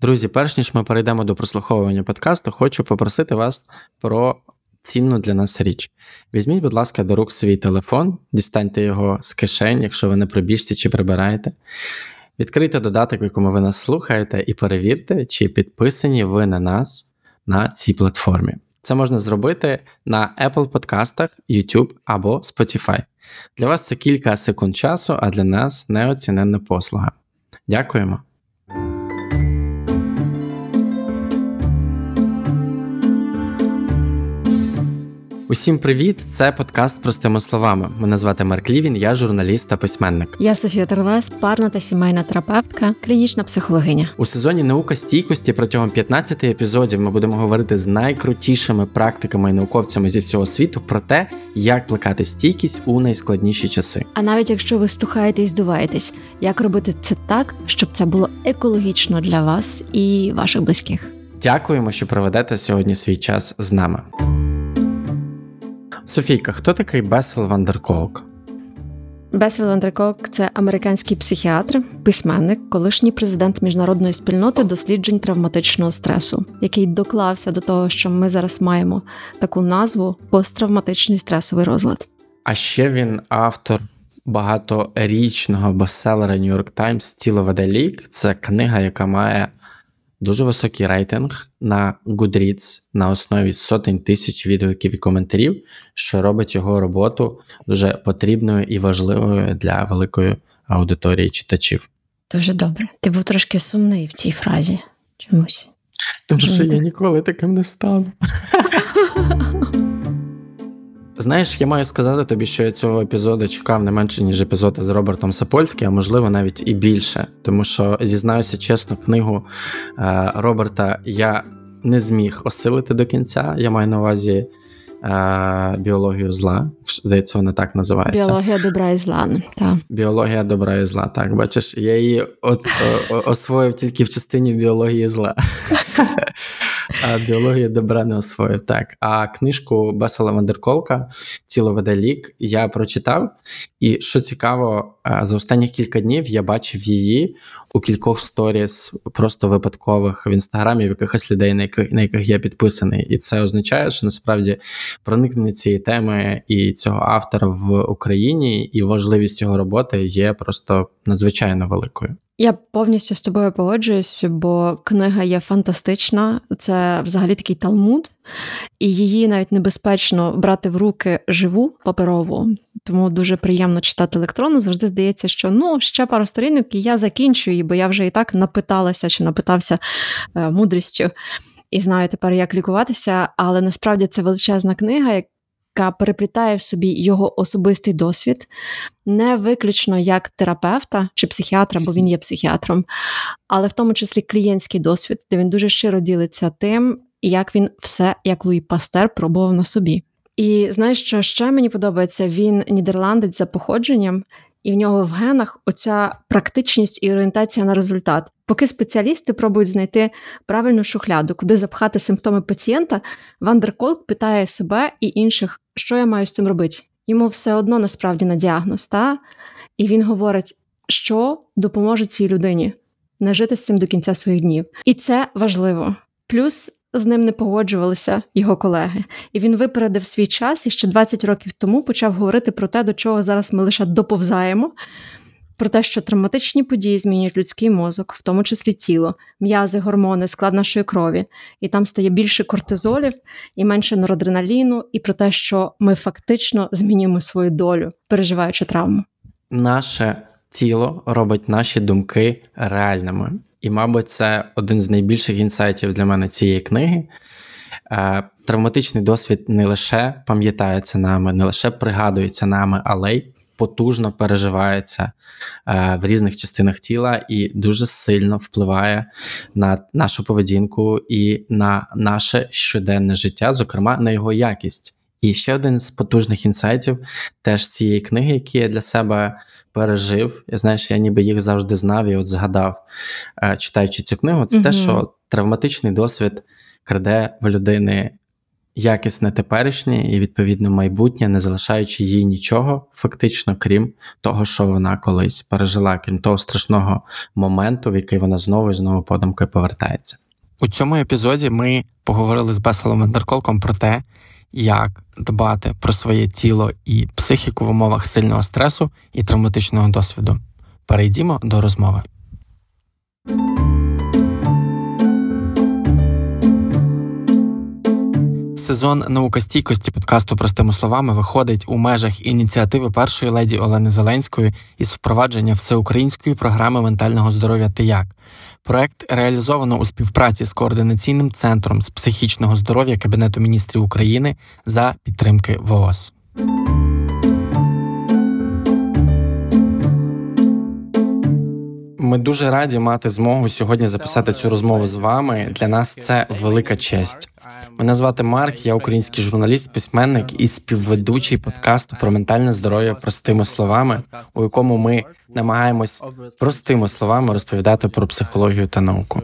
Друзі, перш ніж ми перейдемо до прослуховування подкасту, хочу попросити вас про цінну для нас річ. Візьміть, будь ласка, до рук свій телефон, дістаньте його з кишень, якщо ви не пробіжці чи прибираєте. Відкрийте додаток, в якому ви нас слухаєте, і перевірте, чи підписані ви на нас на цій платформі. Це можна зробити на Apple подкастах, YouTube або Spotify. Для вас це кілька секунд часу, а для нас неоціненна послуга. Дякуємо. Усім привіт! Це подкаст простими словами. Мене звати Марк Лівін, я журналіст та письменник. Я Софія Терлес, парна та сімейна терапевтка, клінічна психологиня. У сезоні наука стійкості протягом 15 епізодів ми будемо говорити з найкрутішими практиками і науковцями зі всього світу про те, як плекати стійкість у найскладніші часи. А навіть якщо ви стухаєте і здуваєтесь, як робити це так, щоб це було екологічно для вас і ваших близьких. Дякуємо, що проведете сьогодні свій час з нами. Софійка, хто такий Бесел Вандерколк? Бесел Вандерколк це американський психіатр, письменник, колишній президент міжнародної спільноти досліджень травматичного стресу, який доклався до того, що ми зараз маємо таку назву посттравматичний стресовий розлад. А ще він автор багаторічного бестселера New York Times «Тіло веде лік». Це книга, яка має дуже високий рейтинг на Goodreads на основі сотень тисяч відгуків і коментарів, що робить його роботу дуже потрібною і важливою для великої аудиторії читачів. Дуже добре. Ти був трошки сумний в цій фразі чомусь. Тому що я ніколи таким не стану. Знаєш, я маю сказати тобі, що я цього епізоду чекав не менше, ніж епізоди з Робертом Сапольським, а можливо навіть і більше. Тому що, зізнаюся чесно, книгу е, Роберта я не зміг осилити до кінця. Я маю на увазі е, біологію зла. Здається, вона так називається. Біологія добра і зла. Так. Біологія добра і зла. Так, бачиш, я її от, о, освоїв тільки в частині біології зла. А біологію добра не освоїв. Так. А книжку Бесела Вандерколка Тіло веде лік я прочитав. І що цікаво, за останні кілька днів я бачив її у кількох сторіс, просто випадкових в інстаграмі, в якихось людей, на яких на яких я підписаний. І це означає, що насправді проникнення цієї теми і цього автора в Україні, і важливість його роботи є просто надзвичайно великою. Я повністю з тобою погоджуюсь, бо книга є фантастична. Це взагалі такий талмуд, і її навіть небезпечно брати в руки живу паперову. Тому дуже приємно читати електронно. Завжди здається, що ну ще пару сторінок, і я закінчую її, бо я вже і так напиталася чи напитався е, мудрістю. І знаю тепер, як лікуватися, але насправді це величезна книга, яка переплітає в собі його особистий досвід, не виключно як терапевта чи психіатра, бо він є психіатром, але в тому числі клієнтський досвід, де він дуже щиро ділиться тим, як він все, як Луї Пастер, пробував на собі. І знаєш, що ще мені подобається? Він нідерландець за походженням, і в нього в генах оця практичність і орієнтація на результат. Поки спеціалісти пробують знайти правильну шухляду, куди запхати симптоми пацієнта, Вандерколк питає себе і інших, що я маю з цим робити. Йому все одно насправді на діагноз, та? і він говорить, що допоможе цій людині не жити з цим до кінця своїх днів. І це важливо. Плюс з ним не погоджувалися його колеги, і він випередив свій час і ще 20 років тому почав говорити про те, до чого зараз ми лише доповзаємо. Про те, що травматичні події змінюють людський мозок, в тому числі тіло, м'язи, гормони, склад нашої крові, і там стає більше кортизолів і менше норадреналіну, і про те, що ми фактично змінюємо свою долю, переживаючи травму. Наше тіло робить наші думки реальними. І, мабуть, це один з найбільших інсайтів для мене цієї книги. Е, травматичний досвід не лише пам'ятається нами, не лише пригадується нами, але й потужно переживається е, в різних частинах тіла і дуже сильно впливає на нашу поведінку і на наше щоденне життя, зокрема на його якість. І ще один з потужних інсайтів теж цієї книги, які я для себе пережив. Я знаєш, я ніби їх завжди знав і от згадав, е, читаючи цю книгу, це угу. те, що травматичний досвід краде в людини якісне теперішнє і відповідно майбутнє, не залишаючи їй нічого, фактично, крім того, що вона колись пережила, крім того страшного моменту, в який вона знову і знову подумкою повертається. У цьому епізоді ми поговорили з Беселом Вендерколком про те, як дбати про своє тіло і психіку в умовах сильного стресу і травматичного досвіду. Перейдімо до розмови. Сезон наука стійкості подкасту простими словами виходить у межах ініціативи першої леді Олени Зеленської із впровадження всеукраїнської програми ментального здоров'я «Ти як?». Проект реалізовано у співпраці з координаційним центром з психічного здоров'я Кабінету міністрів України за підтримки ВООЗ. Ми дуже раді мати змогу сьогодні записати цю розмову з вами. Для нас це велика честь. Мене звати Марк, я український журналіст, письменник і співведучий подкасту про ментальне здоров'я простими словами, у якому ми намагаємось простими словами розповідати про психологію та науку.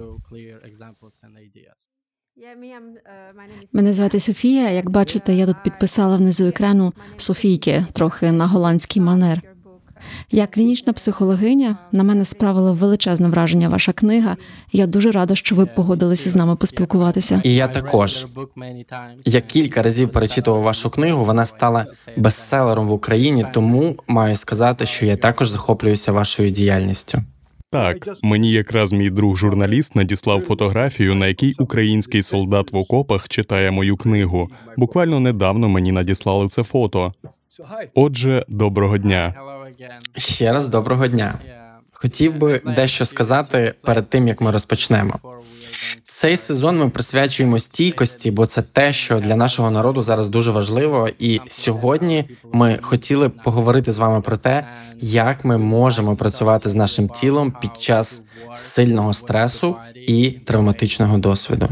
Мене звати Софія. Як бачите, я тут підписала внизу екрану Софійки, трохи на голландський манер. Я клінічна психологиня. На мене справила величезне враження ваша книга. Я дуже рада, що ви погодилися з нами поспілкуватися. І я також я кілька разів перечитував вашу книгу. Вона стала бестселером в Україні, тому маю сказати, що я також захоплююся вашою діяльністю. Так, мені якраз мій друг журналіст надіслав фотографію, на якій український солдат в окопах читає мою книгу. Буквально недавно мені надіслали це фото. Отже, доброго дня. Ще раз доброго дня. Хотів би дещо сказати перед тим, як ми розпочнемо. Цей сезон ми присвячуємо стійкості, бо це те, що для нашого народу зараз дуже важливо. І сьогодні ми хотіли б поговорити з вами про те, як ми можемо працювати з нашим тілом під час сильного стресу і травматичного досвіду.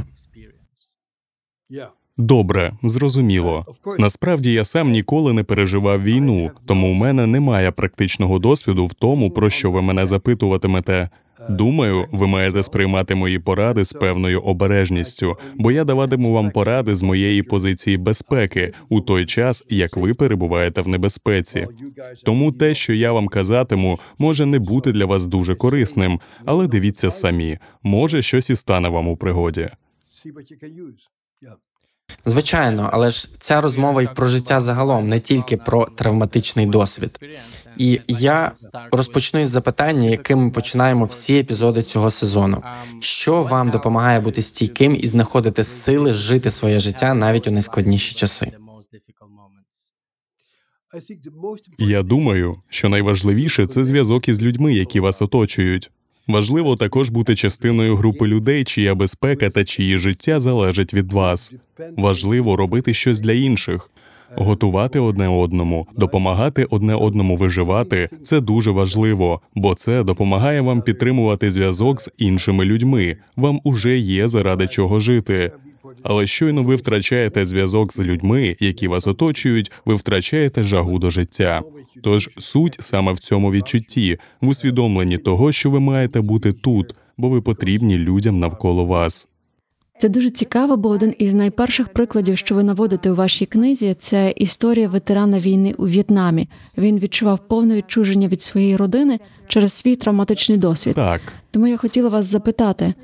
Добре, зрозуміло. Насправді я сам ніколи не переживав війну, тому у мене немає практичного досвіду в тому, про що ви мене запитуватимете. Думаю, ви маєте сприймати мої поради з певною обережністю, бо я даватиму вам поради з моєї позиції безпеки у той час, як ви перебуваєте в небезпеці. Тому те, що я вам казатиму, може не бути для вас дуже корисним, але дивіться самі, може щось і стане вам у пригоді. Звичайно, але ж ця розмова й про життя загалом, не тільки про травматичний досвід. І я розпочну із запитання, яким ми починаємо всі епізоди цього сезону. Що вам допомагає бути стійким і знаходити сили жити своє життя навіть у найскладніші часи? Я думаю, що найважливіше це зв'язок із людьми, які вас оточують. Важливо також бути частиною групи людей, чия безпека та чиї життя залежать від вас. Важливо робити щось для інших, готувати одне одному, допомагати одне одному виживати. Це дуже важливо, бо це допомагає вам підтримувати зв'язок з іншими людьми. Вам уже є заради чого жити. Але щойно ви втрачаєте зв'язок з людьми, які вас оточують, ви втрачаєте жагу до життя. Тож суть саме в цьому відчутті, в усвідомленні того, що ви маєте бути тут, бо ви потрібні людям навколо вас. Це дуже цікаво, бо один із найперших прикладів, що ви наводите у вашій книзі, це історія ветерана війни у В'єтнамі. Він відчував повне відчуження від своєї родини через свій травматичний досвід. Так, Тому я хотіла вас запитати,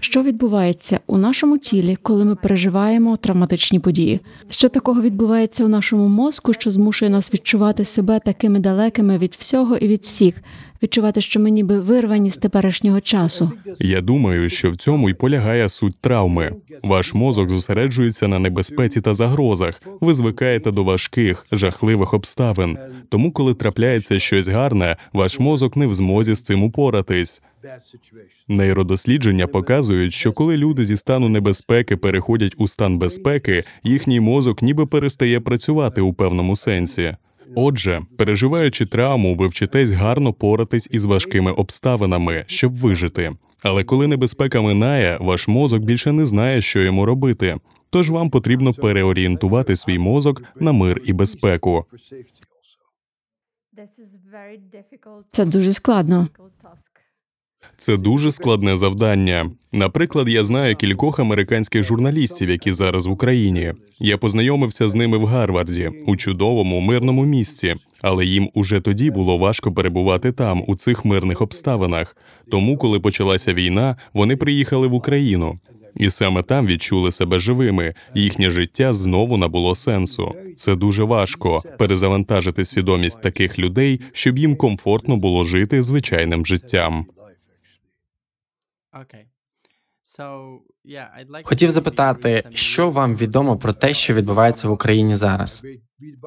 що відбувається у нашому тілі, коли ми переживаємо травматичні події? Що такого відбувається у нашому мозку, що змушує нас відчувати себе такими далекими від всього і від всіх, відчувати, що ми ніби вирвані з теперішнього часу? я думаю, що в цьому й полягає суть травми. Ваш мозок зосереджується на небезпеці та загрозах. Ви звикаєте до важких, жахливих обставин. Тому, коли трапляється щось гарне, ваш мозок не в змозі з цим упоратись. Нейродослідження показують, що коли люди зі стану небезпеки переходять у стан безпеки, їхній мозок ніби перестає працювати у певному сенсі. Отже, переживаючи травму, ви вчитесь гарно поратись із важкими обставинами, щоб вижити. Але коли небезпека минає, ваш мозок більше не знає, що йому робити. Тож вам потрібно переорієнтувати свій мозок на мир і безпеку. Це дуже складно. Це дуже складне завдання. Наприклад, я знаю кількох американських журналістів, які зараз в Україні. Я познайомився з ними в Гарварді у чудовому мирному місці, але їм уже тоді було важко перебувати там, у цих мирних обставинах. Тому, коли почалася війна, вони приїхали в Україну. І саме там відчули себе живими. Їхнє життя знову набуло сенсу. Це дуже важко перезавантажити свідомість таких людей, щоб їм комфортно було жити звичайним життям. Окей. Хотів запитати, що вам відомо про те, що відбувається в Україні зараз?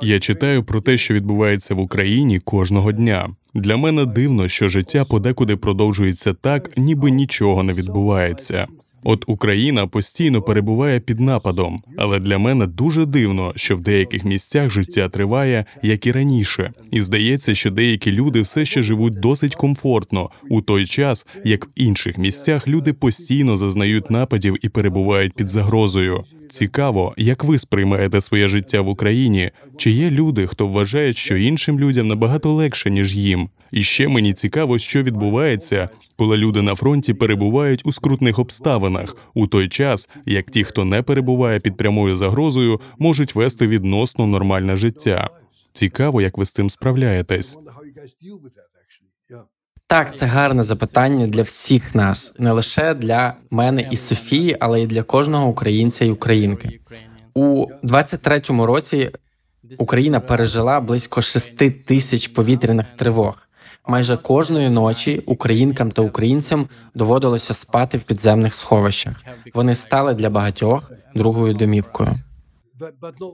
Я читаю про те, що відбувається в Україні кожного дня. Для мене дивно, що життя подекуди продовжується так, ніби нічого не відбувається. От Україна постійно перебуває під нападом, але для мене дуже дивно, що в деяких місцях життя триває, як і раніше, і здається, що деякі люди все ще живуть досить комфортно у той час, як в інших місцях люди постійно зазнають нападів і перебувають під загрозою. Цікаво, як ви сприймаєте своє життя в Україні? Чи є люди, хто вважає, що іншим людям набагато легше ніж їм? І ще мені цікаво, що відбувається, коли люди на фронті перебувають у скрутних обставинах, у той час як ті, хто не перебуває під прямою загрозою, можуть вести відносно нормальне життя. Цікаво, як ви з цим справляєтесь. Так, це гарне запитання для всіх нас, не лише для мене і Софії, але й для кожного українця і українки. У 23-му році Україна пережила близько 6 тисяч повітряних тривог. Майже кожної ночі українкам та українцям доводилося спати в підземних сховищах. Вони стали для багатьох другою домівкою.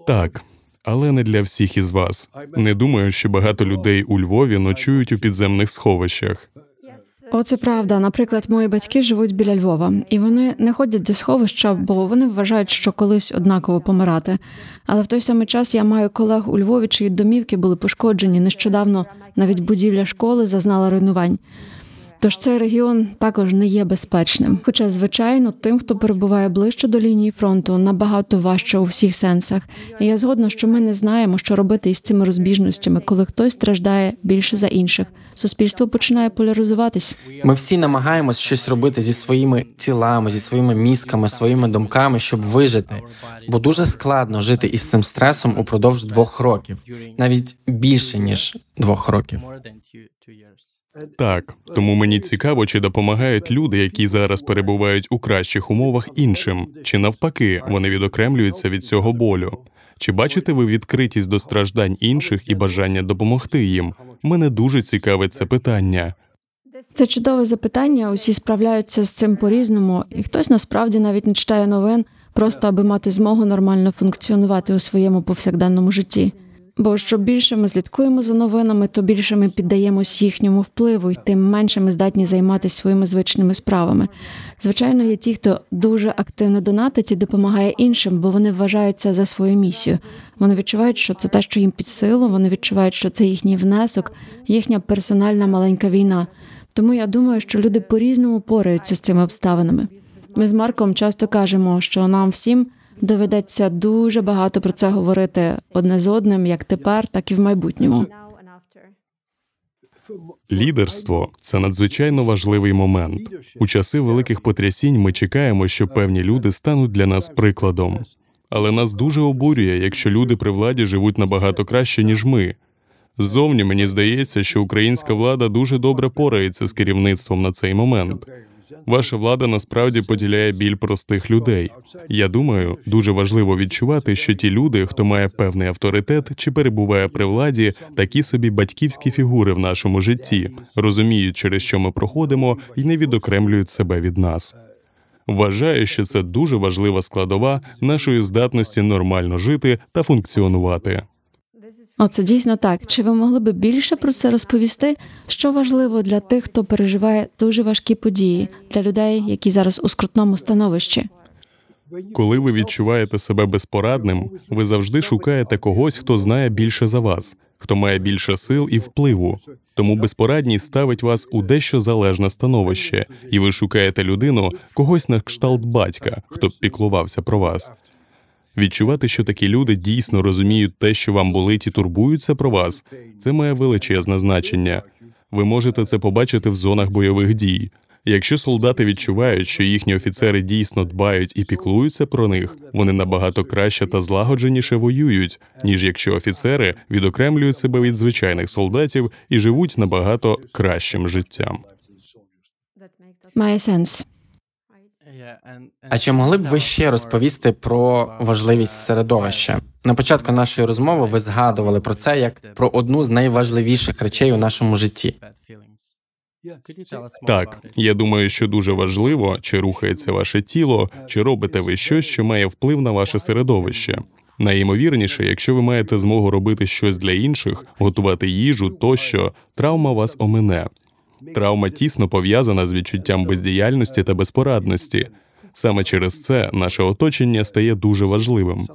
Так, але не для всіх із вас. Не думаю, що багато людей у Львові ночують у підземних сховищах. Оце правда. Наприклад, мої батьки живуть біля Львова, і вони не ходять до сховища, бо вони вважають, що колись однаково помирати. Але в той самий час я маю колег у Львові, чиї домівки були пошкоджені. Нещодавно навіть будівля школи зазнала руйнувань. Тож цей регіон також не є безпечним. Хоча, звичайно, тим, хто перебуває ближче до лінії фронту, набагато важче у всіх сенсах. І я згодна, що ми не знаємо, що робити із цими розбіжностями, коли хтось страждає більше за інших. Суспільство починає поляризуватись. Ми всі намагаємось щось робити зі своїми тілами, зі своїми мізками, своїми думками, щоб вижити. Бо дуже складно жити із цим стресом упродовж двох років, навіть більше ніж двох років. Так, тому мені цікаво, чи допомагають люди, які зараз перебувають у кращих умовах іншим, чи навпаки вони відокремлюються від цього болю. Чи бачите ви відкритість до страждань інших і бажання допомогти їм? Мене дуже цікавить це питання. Це чудове запитання. Усі справляються з цим по-різному, і хтось насправді навіть не читає новин, просто аби мати змогу нормально функціонувати у своєму повсякденному житті. Бо що більше ми слідкуємо за новинами, то більше ми піддаємось їхньому впливу, і тим менше ми здатні займатися своїми звичними справами. Звичайно, є ті, хто дуже активно донатить і допомагає іншим, бо вони вважаються за свою місію. Вони відчувають, що це те, що їм під силу. Вони відчувають, що це їхній внесок, їхня персональна маленька війна. Тому я думаю, що люди по-різному пораються з цими обставинами. Ми з Марком часто кажемо, що нам всім доведеться дуже багато про це говорити одне з одним, як тепер, так і в майбутньому. Лідерство це надзвичайно важливий момент. У часи великих потрясінь ми чекаємо, що певні люди стануть для нас прикладом. Але нас дуже обурює, якщо люди при владі живуть набагато краще, ніж ми. Ззовні мені здається, що українська влада дуже добре порається з керівництвом на цей момент. Ваша влада насправді поділяє біль простих людей. Я думаю, дуже важливо відчувати, що ті люди, хто має певний авторитет чи перебуває при владі, такі собі батьківські фігури в нашому житті, розуміють, через що ми проходимо, і не відокремлюють себе від нас. Вважаю, що це дуже важлива складова нашої здатності нормально жити та функціонувати. О, це дійсно так. Чи ви могли би більше про це розповісти? Що важливо для тих, хто переживає дуже важкі події, для людей, які зараз у скрутному становищі? Коли ви відчуваєте себе безпорадним, ви завжди шукаєте когось, хто знає більше за вас, хто має більше сил і впливу. Тому безпорадність ставить вас у дещо залежне становище, і ви шукаєте людину, когось на кшталт батька, хто піклувався про вас. Відчувати, що такі люди дійсно розуміють те, що вам болить і турбуються про вас, це має величезне значення. Ви можете це побачити в зонах бойових дій. Якщо солдати відчувають, що їхні офіцери дійсно дбають і піклуються про них, вони набагато краще та злагодженіше воюють, ніж якщо офіцери відокремлюють себе від звичайних солдатів і живуть набагато кращим життям. Має сенс. А чи могли б ви ще розповісти про важливість середовища? На початку нашої розмови ви згадували про це як про одну з найважливіших речей у нашому житті. Так, я думаю, що дуже важливо, чи рухається ваше тіло, чи робите ви щось, що має вплив на ваше середовище. Найімовірніше, якщо ви маєте змогу робити щось для інших, готувати їжу тощо, травма вас омине. Травма тісно пов'язана з відчуттям бездіяльності та безпорадності. Саме через це наше оточення стає дуже важливим.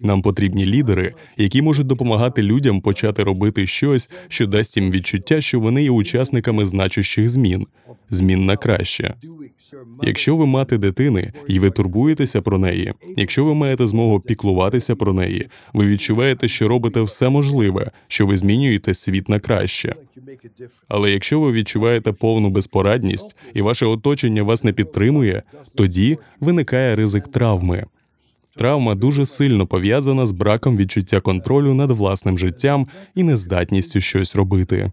Нам потрібні лідери, які можуть допомагати людям почати робити щось, що дасть їм відчуття, що вони є учасниками значущих змін, змін на краще. Якщо ви мати дитини і ви турбуєтеся про неї, якщо ви маєте змогу піклуватися про неї, ви відчуваєте, що робите все можливе, що ви змінюєте світ на краще. Але якщо ви відчуваєте повну безпорадність і ваше оточення вас не підтримує, тоді виникає ризик травми. Травма дуже сильно пов'язана з браком відчуття контролю над власним життям і нездатністю щось робити.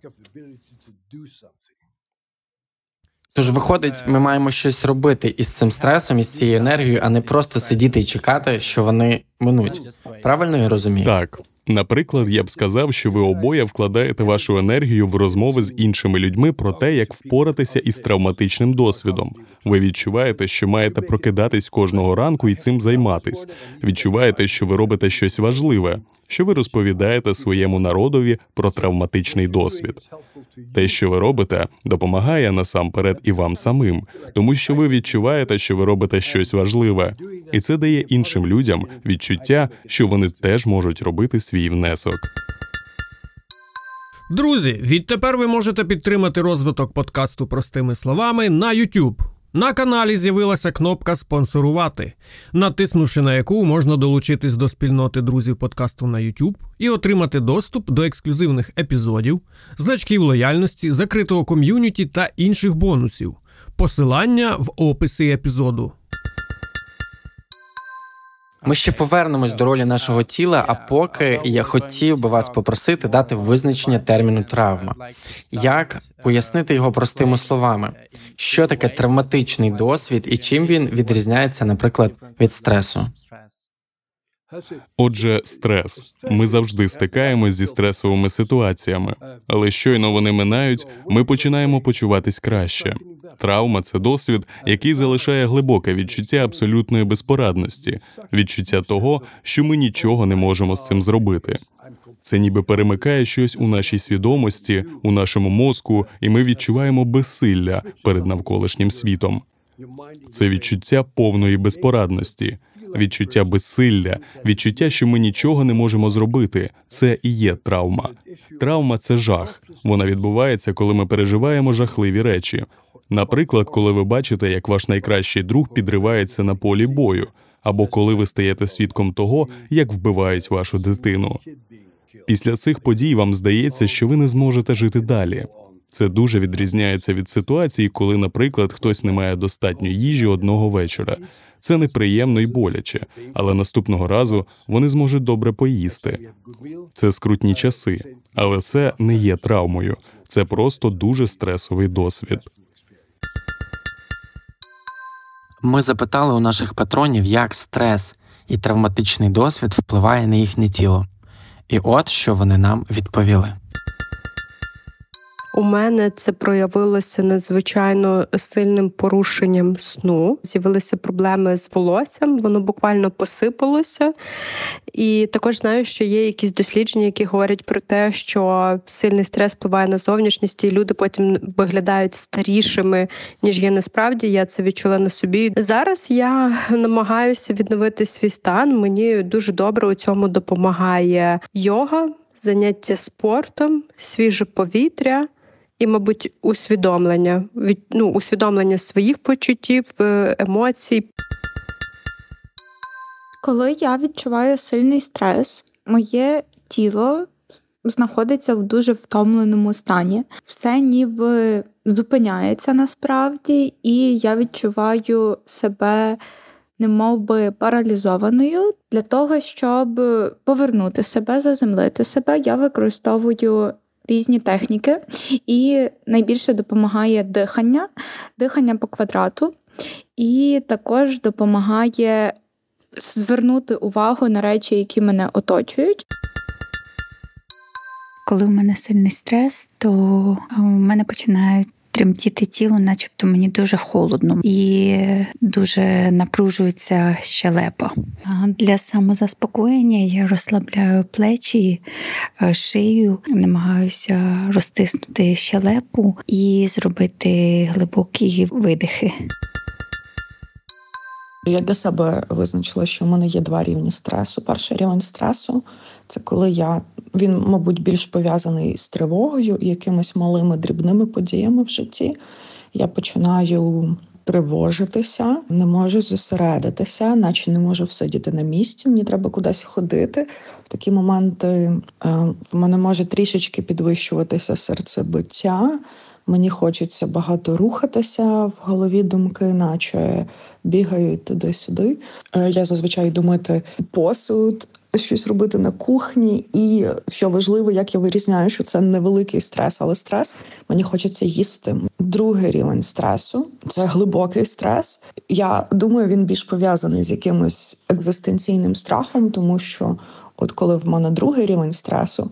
Тож виходить, ми маємо щось робити із цим стресом, із цією енергією, а не просто сидіти і чекати, що вони минуть. Правильно я розумію? Так, наприклад, я б сказав, що ви обоє вкладаєте вашу енергію в розмови з іншими людьми про те, як впоратися із травматичним досвідом. Ви відчуваєте, що маєте прокидатись кожного ранку і цим займатись. Відчуваєте, що ви робите щось важливе, що ви розповідаєте своєму народові про травматичний досвід. Те, що ви робите, допомагає насамперед і вам самим, тому що ви відчуваєте, що ви робите щось важливе, і це дає іншим людям відчуття, що вони теж можуть робити свій внесок. Друзі, відтепер ви можете підтримати розвиток подкасту простими словами на YouTube. На каналі з'явилася кнопка Спонсорувати, натиснувши на яку можна долучитись до спільноти друзів подкасту на YouTube і отримати доступ до ексклюзивних епізодів, значків лояльності, закритого ком'юніті та інших бонусів. Посилання в описі епізоду. Ми ще повернемось до ролі нашого тіла. А поки я хотів би вас попросити дати визначення терміну травма. Як пояснити його простими словами? Що таке травматичний досвід і чим він відрізняється, наприклад, від стресу? Отже, стрес. Ми завжди стикаємось зі стресовими ситуаціями, але щойно вони минають, ми починаємо почуватись краще. Травма це досвід, який залишає глибоке відчуття абсолютної безпорадності, відчуття того, що ми нічого не можемо з цим зробити. Це ніби перемикає щось у нашій свідомості, у нашому мозку, і ми відчуваємо безсилля перед навколишнім світом. Це відчуття повної безпорадності, відчуття безсилля, відчуття, що ми нічого не можемо зробити. Це і є травма. Травма це жах. Вона відбувається, коли ми переживаємо жахливі речі. Наприклад, коли ви бачите, як ваш найкращий друг підривається на полі бою, або коли ви стаєте свідком того, як вбивають вашу дитину. Після цих подій вам здається, що ви не зможете жити далі. Це дуже відрізняється від ситуації, коли, наприклад, хтось не має достатньо їжі одного вечора. Це неприємно і боляче, але наступного разу вони зможуть добре поїсти. Це скрутні часи, але це не є травмою. Це просто дуже стресовий досвід. Ми запитали у наших патронів, як стрес і травматичний досвід впливає на їхнє тіло. І от що вони нам відповіли. У мене це проявилося надзвичайно сильним порушенням сну. З'явилися проблеми з волоссям, воно буквально посипалося. І також знаю, що є якісь дослідження, які говорять про те, що сильний стрес впливає на зовнішність, і люди потім виглядають старішими, ніж є насправді. Я це відчула на собі. Зараз я намагаюся відновити свій стан. Мені дуже добре у цьому допомагає йога, заняття спортом, свіже повітря. І, мабуть, усвідомлення від ну, усвідомлення своїх почуттів, е, емоцій. Коли я відчуваю сильний стрес, моє тіло знаходиться в дуже втомленому стані. Все ніби зупиняється насправді, і я відчуваю себе. Не би паралізованою для того, щоб повернути себе, заземлити себе, я використовую різні техніки, і найбільше допомагає дихання, дихання по квадрату, і також допомагає звернути увагу на речі, які мене оточують. Коли в мене сильний стрес, то в мене починають тремтіти тіло, начебто мені дуже холодно і дуже напружується щелепа. Для самозаспокоєння я розслабляю плечі, е, шию, намагаюся розтиснути щелепу і зробити глибокі видихи. Я для себе визначила, що в мене є два рівні стресу. Перший рівень стресу це коли я він, мабуть, більш пов'язаний з тривогою і якимись малими дрібними подіями в житті. Я починаю тривожитися, не можу зосередитися, наче не можу всидіти на місці. Мені треба кудись ходити. В такі моменти е, в мене може трішечки підвищуватися серцебиття. Мені хочеться багато рухатися в голові думки, наче бігають туди-сюди. Е, я зазвичай думати посуд, щось робити на кухні, і що важливо, як я вирізняю, що це невеликий стрес, але стрес мені хочеться їсти. Другий рівень стресу це глибокий стрес. Я думаю, він більш пов'язаний з якимось екзистенційним страхом, тому що, от коли в мене другий рівень стресу.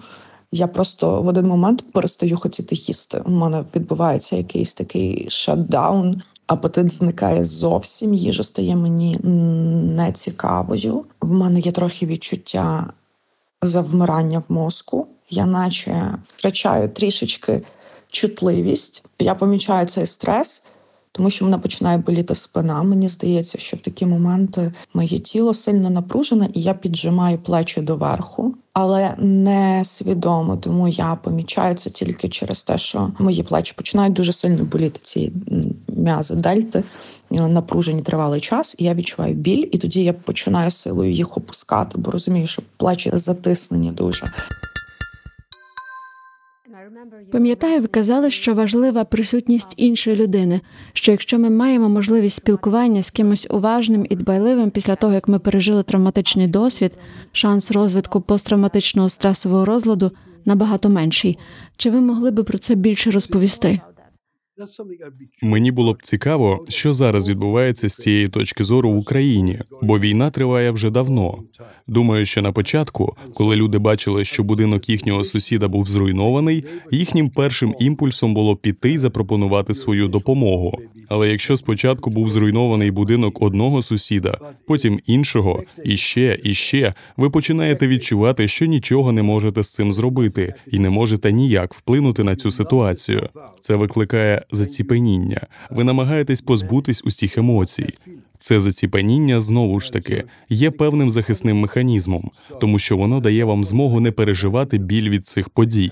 Я просто в один момент перестаю хотіти їсти. У мене відбувається якийсь такий шатдаун, апетит зникає зовсім. Їжа стає мені нецікавою. В мене є трохи відчуття завмирання в мозку. Я наче втрачаю трішечки чутливість. Я помічаю цей стрес тому що мене починає боліти спина. Мені здається, що в такі моменти моє тіло сильно напружене, і я піджимаю плечі доверху, але не свідомо, тому я помічаю це тільки через те, що мої плечі починають дуже сильно боліти ці м'язи дельти. Напружені тривалий час, і я відчуваю біль, і тоді я починаю силою їх опускати, бо розумію, що плечі затиснені дуже. Пам'ятаю, ви казали, що важлива присутність іншої людини. Що якщо ми маємо можливість спілкування з кимось уважним і дбайливим після того, як ми пережили травматичний досвід, шанс розвитку посттравматичного стресового розладу набагато менший. Чи ви могли би про це більше розповісти? Мені було б цікаво, що зараз відбувається з цієї точки зору в Україні, бо війна триває вже давно. Думаю, що на початку, коли люди бачили, що будинок їхнього сусіда був зруйнований, їхнім першим імпульсом було піти й запропонувати свою допомогу. Але якщо спочатку був зруйнований будинок одного сусіда, потім іншого, і ще, і ще, ви починаєте відчувати, що нічого не можете з цим зробити, і не можете ніяк вплинути на цю ситуацію. Це викликає заціпеніння. Ви намагаєтесь позбутись усіх емоцій. Це заціпеніння знову ж таки є певним захисним механізмом, тому що воно дає вам змогу не переживати біль від цих подій,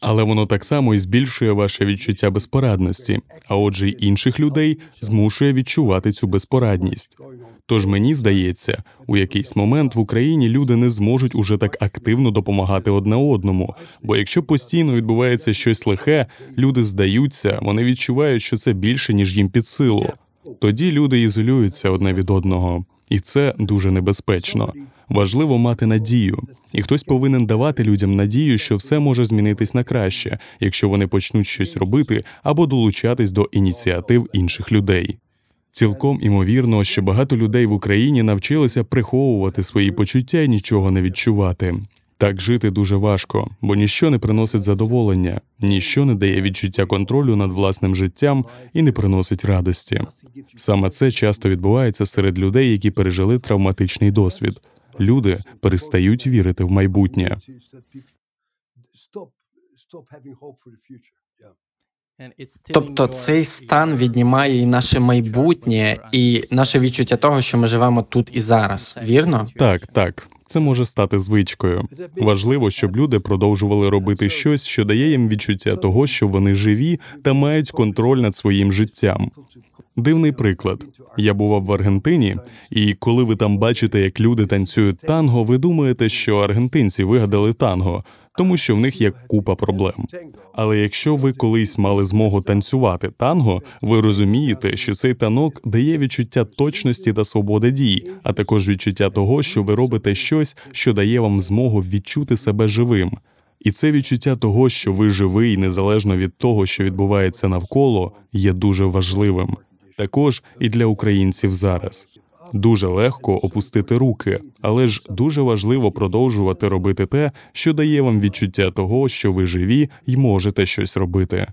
але воно так само і збільшує ваше відчуття безпорадності, а отже, й інших людей змушує відчувати цю безпорадність. Тож мені здається, у якийсь момент в Україні люди не зможуть уже так активно допомагати одне одному. Бо якщо постійно відбувається щось лихе, люди здаються, вони відчувають, що це більше ніж їм під силу. Тоді люди ізолюються одне від одного, і це дуже небезпечно. Важливо мати надію, і хтось повинен давати людям надію, що все може змінитись на краще, якщо вони почнуть щось робити або долучатись до ініціатив інших людей. Цілком імовірно, що багато людей в Україні навчилися приховувати свої почуття і нічого не відчувати. Так жити дуже важко, бо ніщо не приносить задоволення, ніщо не дає відчуття контролю над власним життям і не приносить радості. Саме це часто відбувається серед людей, які пережили травматичний досвід. Люди перестають вірити в майбутнє. Тобто цей стан віднімає і наше майбутнє, і наше відчуття того, що ми живемо тут і зараз. Вірно? Так, так. Це може стати звичкою. Важливо, щоб люди продовжували робити щось, що дає їм відчуття того, що вони живі та мають контроль над своїм життям. Дивний приклад. Я бував в Аргентині, і коли ви там бачите, як люди танцюють танго, ви думаєте, що аргентинці вигадали танго. тому що в них є купа проблем. Але якщо ви колись мали змогу танцювати танго, ви розумієте, що цей танок дає відчуття точності та свободи дій, а також відчуття того, що ви робите щось, що дає вам змогу відчути себе живим. І це відчуття того, що ви живий, незалежно від того, що відбувається навколо, є дуже важливим. Також і для українців зараз. Дуже легко опустити руки, але ж дуже важливо продовжувати робити те, що дає вам відчуття того, що ви живі і можете щось робити.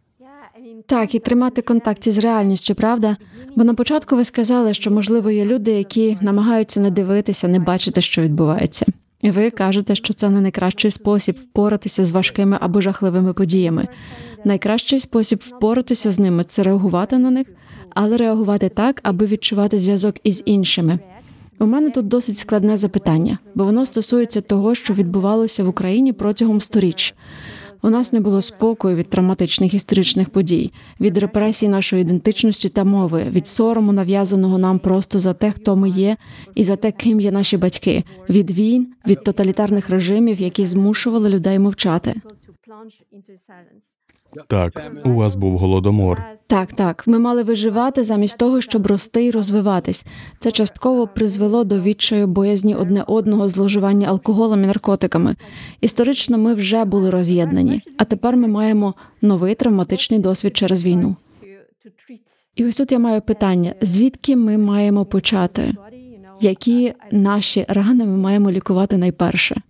Так, і тримати контакт із реальністю, правда? Бо на початку ви сказали, що можливо є люди, які намагаються не дивитися, не бачити, що відбувається. І ви кажете, що це не найкращий спосіб впоратися з важкими або жахливими подіями. Найкращий спосіб впоратися з ними це реагувати на них, але реагувати так, аби відчувати зв'язок із іншими. У мене тут досить складне запитання, бо воно стосується того, що відбувалося в Україні протягом сторіч. У нас не було спокою від травматичних історичних подій, від репресій нашої ідентичності та мови, від сорому, нав'язаного нам просто за те, хто ми є, і за те, ким є наші батьки, від війн, від тоталітарних режимів, які змушували людей мовчати. Так, у вас був голодомор. Так, так, ми мали виживати замість того, щоб рости і розвиватись. Це частково призвело до відчаю боязні одне одного зловживання алкоголем і наркотиками. Історично ми вже були роз'єднані, а тепер ми маємо новий травматичний досвід через війну. І ось тут я маю питання: звідки ми маємо почати? Які наші рани ми маємо лікувати найперше?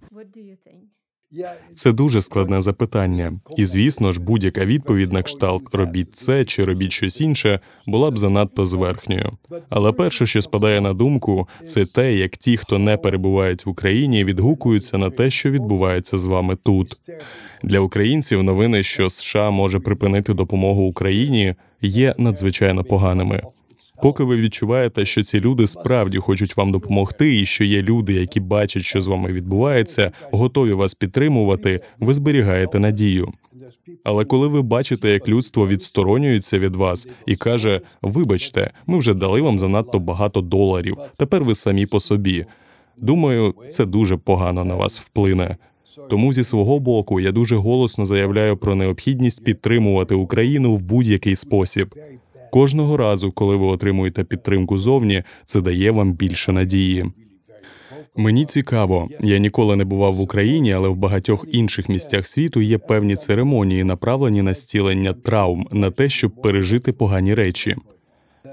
Це дуже складне запитання, і звісно ж, будь-яка відповідь на кшталт робіть це чи робіть щось інше була б занадто зверхньою. Але перше, що спадає на думку, це те, як ті, хто не перебувають в Україні, відгукуються на те, що відбувається з вами тут. Для українців новини, що США може припинити допомогу Україні, є надзвичайно поганими. Поки ви відчуваєте, що ці люди справді хочуть вам допомогти, і що є люди, які бачать, що з вами відбувається, готові вас підтримувати, ви зберігаєте надію. Але коли ви бачите, як людство відсторонюється від вас і каже: Вибачте, ми вже дали вам занадто багато доларів, тепер ви самі по собі. Думаю, це дуже погано на вас вплине. Тому зі свого боку я дуже голосно заявляю про необхідність підтримувати Україну в будь-який спосіб. Кожного разу, коли ви отримуєте підтримку зовні, це дає вам більше надії. Мені цікаво, я ніколи не бував в Україні, але в багатьох інших місцях світу є певні церемонії, направлені на стілення травм, на те, щоб пережити погані речі.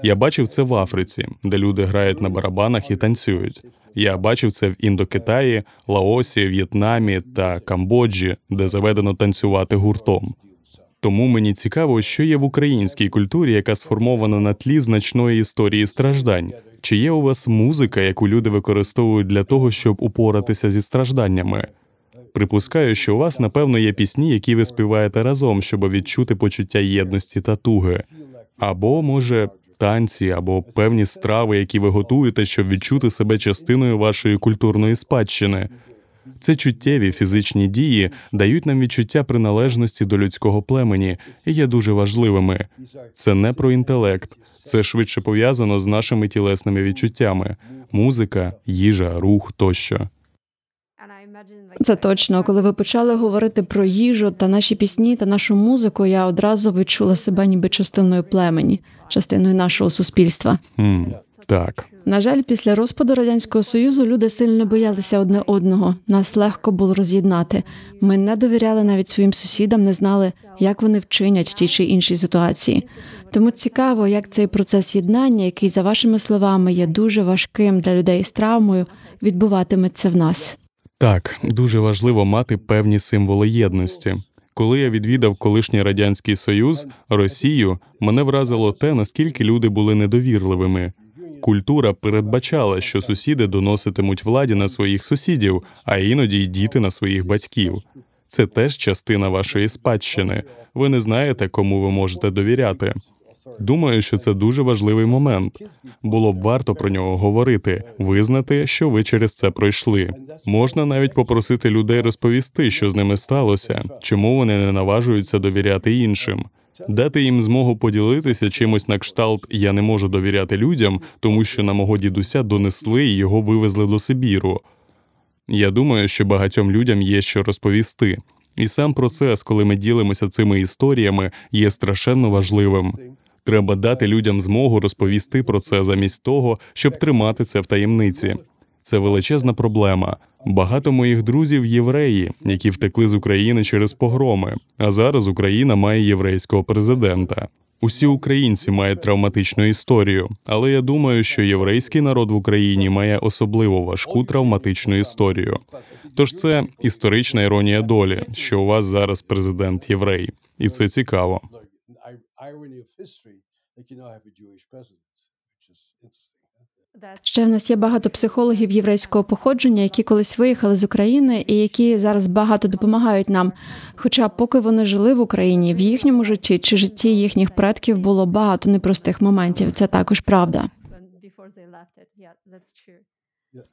Я бачив це в Африці, де люди грають на барабанах і танцюють. Я бачив це в Індокитаї, Лаосі, В'єтнамі та Камбоджі, де заведено танцювати гуртом. Тому мені цікаво, що є в українській культурі, яка сформована на тлі значної історії страждань. Чи є у вас музика, яку люди використовують для того, щоб упоратися зі стражданнями? Припускаю, що у вас напевно є пісні, які ви співаєте разом, щоб відчути почуття єдності та туги, або може танці, або певні страви, які ви готуєте, щоб відчути себе частиною вашої культурної спадщини. Це чуттєві фізичні дії дають нам відчуття приналежності до людського племені і є дуже важливими. Це не про інтелект, це швидше пов'язано з нашими тілесними відчуттями: музика, їжа, рух тощо. Це точно. Коли ви почали говорити про їжу та наші пісні та нашу музику, я одразу відчула себе ніби частиною племені, частиною нашого суспільства. Хм, так. На жаль, після розпаду радянського союзу люди сильно боялися одне одного. Нас легко було роз'єднати. Ми не довіряли навіть своїм сусідам, не знали, як вони вчинять в тій чи іншій ситуації. Тому цікаво, як цей процес єднання, який за вашими словами є дуже важким для людей з травмою, відбуватиметься в нас. Так, дуже важливо мати певні символи єдності. Коли я відвідав колишній радянський союз, Росію, мене вразило те, наскільки люди були недовірливими. Культура передбачала, що сусіди доноситимуть владі на своїх сусідів, а іноді й діти на своїх батьків. Це теж частина вашої спадщини. Ви не знаєте, кому ви можете довіряти. Думаю, що це дуже важливий момент. Було б варто про нього говорити, визнати, що ви через це пройшли. Можна навіть попросити людей розповісти, що з ними сталося, чому вони не наважуються довіряти іншим. Дати їм змогу поділитися чимось на кшталт Я не можу довіряти людям, тому що на мого дідуся донесли і його вивезли до Сибіру. Я думаю, що багатьом людям є що розповісти. І сам процес, коли ми ділимося цими історіями, є страшенно важливим. Треба дати людям змогу розповісти про це замість того, щоб тримати це в таємниці. Це величезна проблема. Багато моїх друзів євреї, які втекли з України через погроми. А зараз Україна має єврейського президента. Усі українці мають травматичну історію, але я думаю, що єврейський народ в Україні має особливо важку травматичну історію. Тож це історична іронія долі, що у вас зараз президент єврей, і це цікаво. Ще в нас є багато психологів єврейського походження, які колись виїхали з України і які зараз багато допомагають нам. Хоча, поки вони жили в Україні, в їхньому житті чи житті їхніх предків було багато непростих моментів. Це також правда.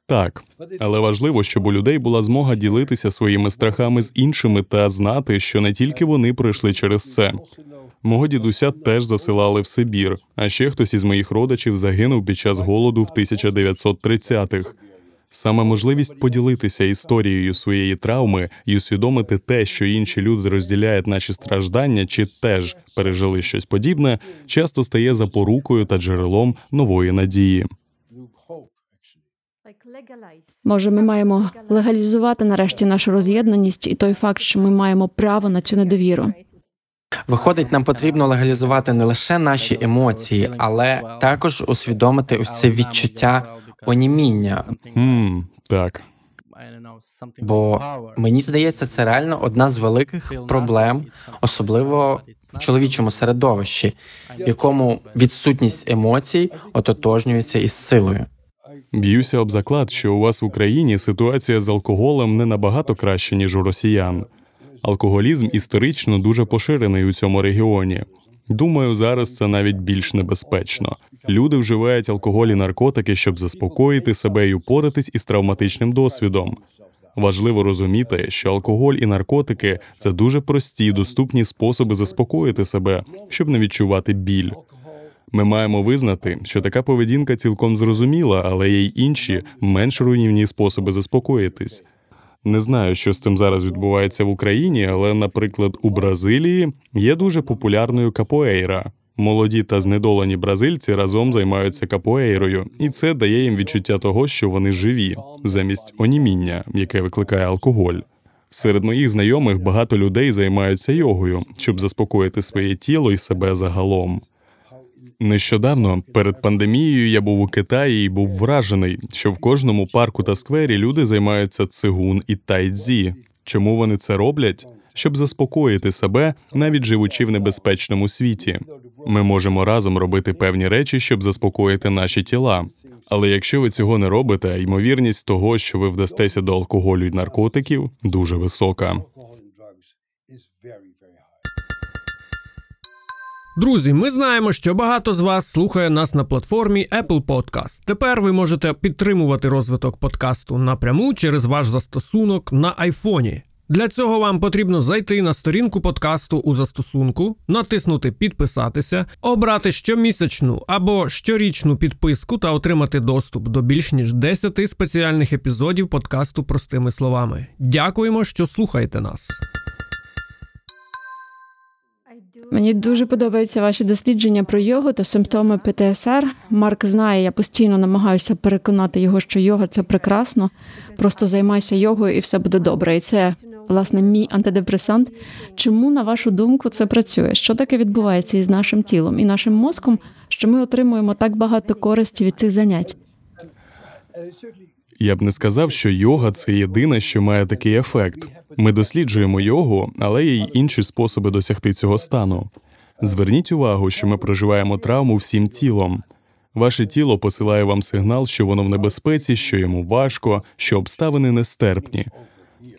Так, але важливо, щоб у людей була змога ділитися своїми страхами з іншими та знати, що не тільки вони пройшли через це. Мого дідуся теж засилали в Сибір, а ще хтось із моїх родичів загинув під час голоду в 1930-х. Саме можливість поділитися історією своєї травми і усвідомити те, що інші люди розділяють наші страждання чи теж пережили щось подібне, часто стає запорукою та джерелом нової надії. Може, ми маємо легалізувати нарешті нашу роз'єднаність і той факт, що ми маємо право на цю недовіру. Виходить, нам потрібно легалізувати не лише наші емоції, але також усвідомити ось це відчуття оніміння. Хм, так. Бо мені здається, це реально одна з великих проблем, особливо в чоловічому середовищі, в якому відсутність емоцій ототожнюється із силою. Б'юся об заклад, що у вас в Україні ситуація з алкоголем не набагато краще, ніж у росіян. Алкоголізм історично дуже поширений у цьому регіоні. Думаю, зараз це навіть більш небезпечно. Люди вживають алкоголь і наркотики, щоб заспокоїти себе і упоратись із травматичним досвідом. Важливо розуміти, що алкоголь і наркотики це дуже прості, доступні способи заспокоїти себе, щоб не відчувати біль. Ми маємо визнати, що така поведінка цілком зрозуміла, але є й інші, менш руйнівні способи заспокоїтись. Не знаю, що з цим зараз відбувається в Україні, але, наприклад, у Бразилії є дуже популярною капоейра. Молоді та знедолені бразильці разом займаються капоейрою, і це дає їм відчуття того, що вони живі, замість оніміння, яке викликає алкоголь. Серед моїх знайомих багато людей займаються йогою, щоб заспокоїти своє тіло і себе загалом. Нещодавно перед пандемією я був у Китаї і був вражений, що в кожному парку та сквері люди займаються цигун і тайцзі. Чому вони це роблять? Щоб заспокоїти себе, навіть живучи в небезпечному світі. Ми можемо разом робити певні речі, щоб заспокоїти наші тіла. Але якщо ви цього не робите, ймовірність того, що ви вдастеся до алкоголю і наркотиків, дуже висока. Друзі, ми знаємо, що багато з вас слухає нас на платформі Apple Podcast. Тепер ви можете підтримувати розвиток подкасту напряму через ваш застосунок на айфоні. Для цього вам потрібно зайти на сторінку подкасту у застосунку, натиснути Підписатися, обрати щомісячну або щорічну підписку та отримати доступ до більш ніж 10 спеціальних епізодів подкасту простими словами. Дякуємо, що слухаєте нас. Мені дуже подобаються ваші дослідження про йогу та симптоми ПТСР. Марк знає, я постійно намагаюся переконати його, що йога це прекрасно. Просто займайся йогою і все буде добре. І це власне мій антидепресант. Чому, на вашу думку, це працює? Що таке відбувається із нашим тілом і нашим мозком, що ми отримуємо так багато користі від цих занять? Я б не сказав, що йога це єдине, що має такий ефект. Ми досліджуємо йогу, але є й інші способи досягти цього стану. Зверніть увагу, що ми проживаємо травму всім тілом. Ваше тіло посилає вам сигнал, що воно в небезпеці, що йому важко, що обставини нестерпні.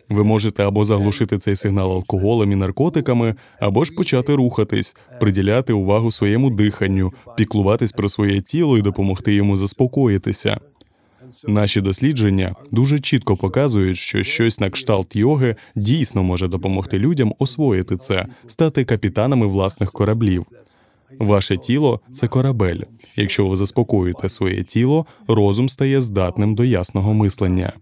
Ви можете або заглушити цей сигнал алкоголем і наркотиками, або ж почати рухатись, приділяти увагу своєму диханню, піклуватись про своє тіло і допомогти йому заспокоїтися. Наші дослідження дуже чітко показують, що щось на кшталт йоги дійсно може допомогти людям освоїти це, стати капітанами власних кораблів. Ваше тіло це корабель. Якщо ви заспокоюєте своє тіло, розум стає здатним до ясного мислення.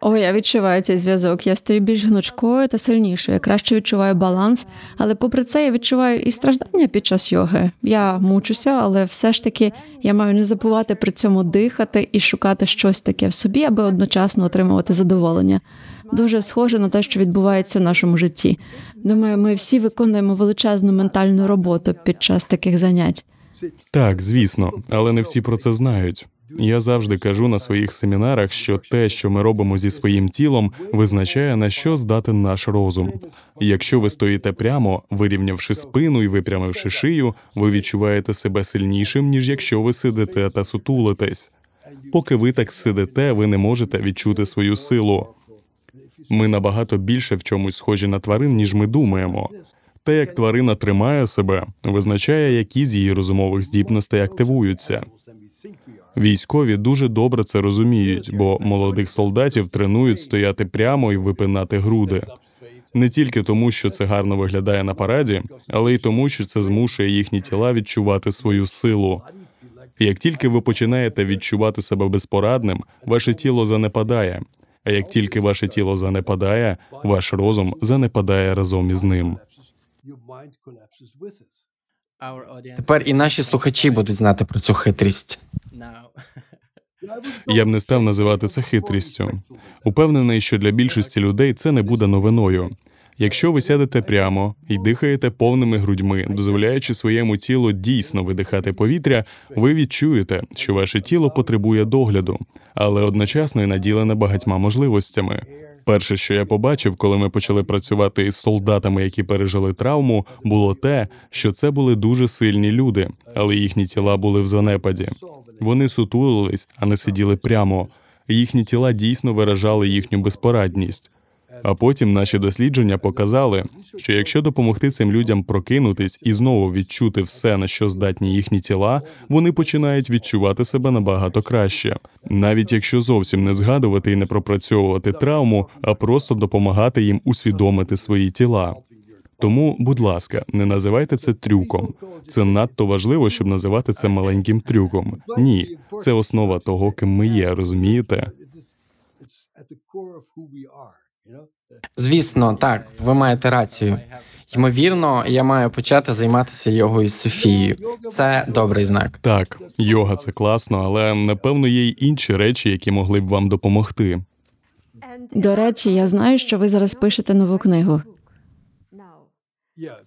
О, я відчуваю цей зв'язок. Я стаю більш гнучкою та сильнішою. Я краще відчуваю баланс, але попри це я відчуваю і страждання під час йоги. Я мучуся, але все ж таки я маю не забувати при цьому дихати і шукати щось таке в собі, аби одночасно отримувати задоволення. Дуже схоже на те, що відбувається в нашому житті. Думаю, ми всі виконуємо величезну ментальну роботу під час таких занять. Так, звісно, але не всі про це знають. Я завжди кажу на своїх семінарах, що те, що ми робимо зі своїм тілом, визначає на що здатен наш розум. Якщо ви стоїте прямо, вирівнявши спину і випрямивши шию, ви відчуваєте себе сильнішим, ніж якщо ви сидите та сутулитесь. Поки ви так сидите, ви не можете відчути свою силу. Ми набагато більше в чомусь схожі на тварин, ніж ми думаємо. Те, як тварина тримає себе, визначає, які з її розумових здібностей активуються. Військові дуже добре це розуміють, бо молодих солдатів тренують стояти прямо і випинати груди. Не тільки тому, що це гарно виглядає на параді, але й тому, що це змушує їхні тіла відчувати свою силу. Як тільки ви починаєте відчувати себе безпорадним, ваше тіло занепадає. А як тільки ваше тіло занепадає, ваш розум занепадає разом із ним. Тепер і наші слухачі будуть знати про цю хитрість. Я б не став називати це хитрістю. Упевнений, що для більшості людей це не буде новиною. Якщо ви сядете прямо і дихаєте повними грудьми, дозволяючи своєму тілу дійсно видихати повітря, ви відчуєте, що ваше тіло потребує догляду, але одночасно й наділене багатьма можливостями. Перше, що я побачив, коли ми почали працювати із солдатами, які пережили травму, було те, що це були дуже сильні люди, але їхні тіла були в занепаді. Вони сутулились, а не сиділи прямо. Їхні тіла дійсно виражали їхню безпорадність. А потім наші дослідження показали, що якщо допомогти цим людям прокинутись і знову відчути все, на що здатні їхні тіла, вони починають відчувати себе набагато краще, навіть якщо зовсім не згадувати і не пропрацьовувати травму, а просто допомагати їм усвідомити свої тіла. Тому, будь ласка, не називайте це трюком. Це надто важливо, щоб називати це маленьким трюком. Ні, це основа того, ким ми є, розумієте? Звісно, так, ви маєте рацію. Ймовірно, я маю почати займатися йогою з Софією. Це добрий знак. Так, йога це класно, але напевно є й інші речі, які могли б вам допомогти. До речі, я знаю, що ви зараз пишете нову книгу.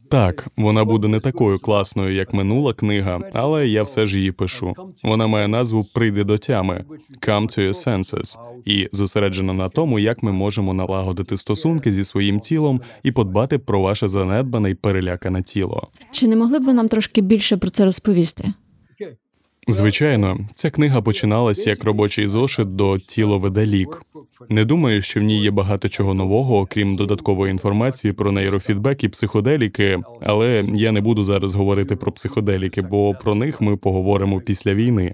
Так, вона буде не такою класною, як минула книга, але я все ж її пишу. Вона має назву Прийди до тями Come to your senses і зосереджена на тому, як ми можемо налагодити стосунки зі своїм тілом і подбати про ваше занедбане й перелякане тіло. Чи не могли б ви нам трошки більше про це розповісти? Звичайно, ця книга починалась як робочий зошит до тіло веделік. Не думаю, що в ній є багато чого нового, окрім додаткової інформації про нейрофідбек і психоделіки, але я не буду зараз говорити про психоделіки, бо про них ми поговоримо після війни.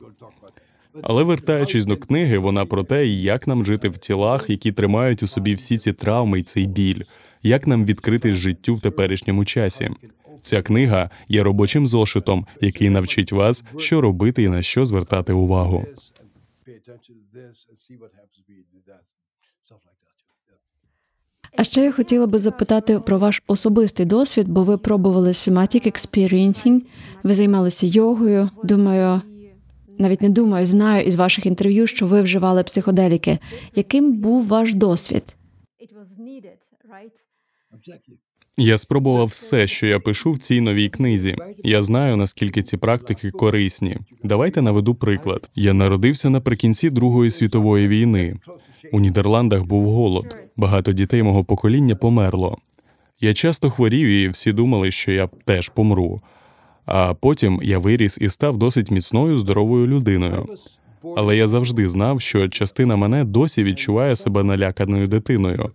Але вертаючись до книги, вона про те, як нам жити в тілах, які тримають у собі всі ці травми і цей біль, як нам відкритись життю в теперішньому часі. Ця книга є робочим зошитом, який навчить вас, що робити і на що звертати увагу. А ще я хотіла би запитати про ваш особистий досвід, бо ви пробували somatic experiencing, ви займалися йогою. Думаю, навіть не думаю, знаю із ваших інтерв'ю, що ви вживали психоделіки. Яким був ваш досвід? Я спробував все, що я пишу в цій новій книзі. Я знаю, наскільки ці практики корисні. Давайте наведу приклад. Я народився наприкінці Другої світової війни. У Нідерландах був голод. Багато дітей мого покоління померло. Я часто хворів, і всі думали, що я теж помру. А потім я виріс і став досить міцною здоровою людиною. Але я завжди знав, що частина мене досі відчуває себе наляканою дитиною.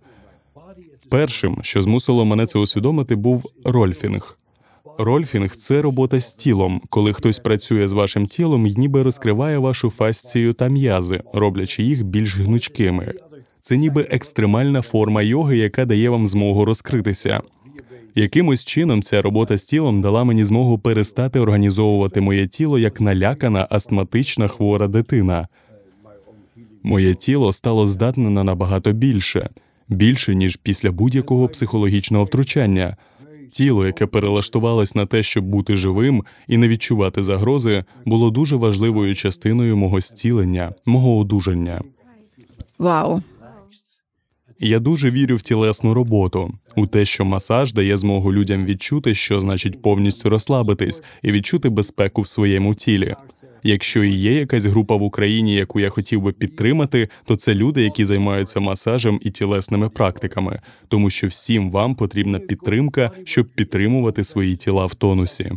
Першим, що змусило мене це усвідомити, був рольфінг. Рольфінг це робота з тілом, коли хтось працює з вашим тілом і ніби розкриває вашу фасцію та м'язи, роблячи їх більш гнучкими. Це ніби екстремальна форма йоги, яка дає вам змогу розкритися. Якимось чином ця робота з тілом дала мені змогу перестати організовувати моє тіло як налякана астматична хвора дитина. Моє тіло стало здатне на набагато більше, більше ніж після будь-якого психологічного втручання. Тіло, яке перелаштувалось на те, щоб бути живим і не відчувати загрози, було дуже важливою частиною мого зцілення, мого одужання. Вау. Я дуже вірю в тілесну роботу, у те, що масаж дає змогу людям відчути, що значить повністю розслабитись і відчути безпеку в своєму тілі. Якщо і є якась група в Україні, яку я хотів би підтримати, то це люди, які займаються масажем і тілесними практиками, тому що всім вам потрібна підтримка, щоб підтримувати свої тіла в тонусі.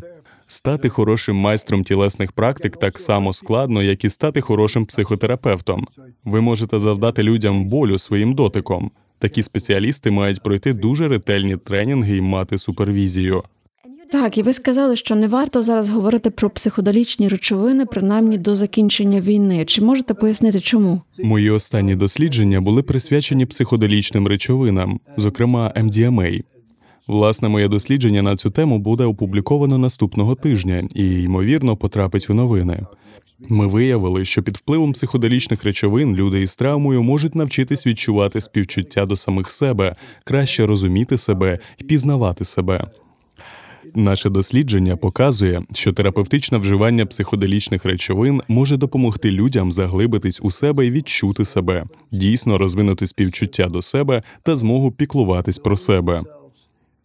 Стати хорошим майстром тілесних практик так само складно, як і стати хорошим психотерапевтом. Ви можете завдати людям болю своїм дотиком. Такі спеціалісти мають пройти дуже ретельні тренінги і мати супервізію. Так, і ви сказали, що не варто зараз говорити про психоделічні речовини, принаймні до закінчення війни. Чи можете пояснити, чому? Мої останні дослідження були присвячені психоделічним речовинам, зокрема MDMA. Власне, моє дослідження на цю тему буде опубліковано наступного тижня і, ймовірно, потрапить у новини. Ми виявили, що під впливом психоделічних речовин люди із травмою можуть навчитись відчувати співчуття до самих себе, краще розуміти себе і пізнавати себе. Наше дослідження показує, що терапевтичне вживання психоделічних речовин може допомогти людям заглибитись у себе і відчути себе, дійсно розвинути співчуття до себе та змогу піклуватись про себе.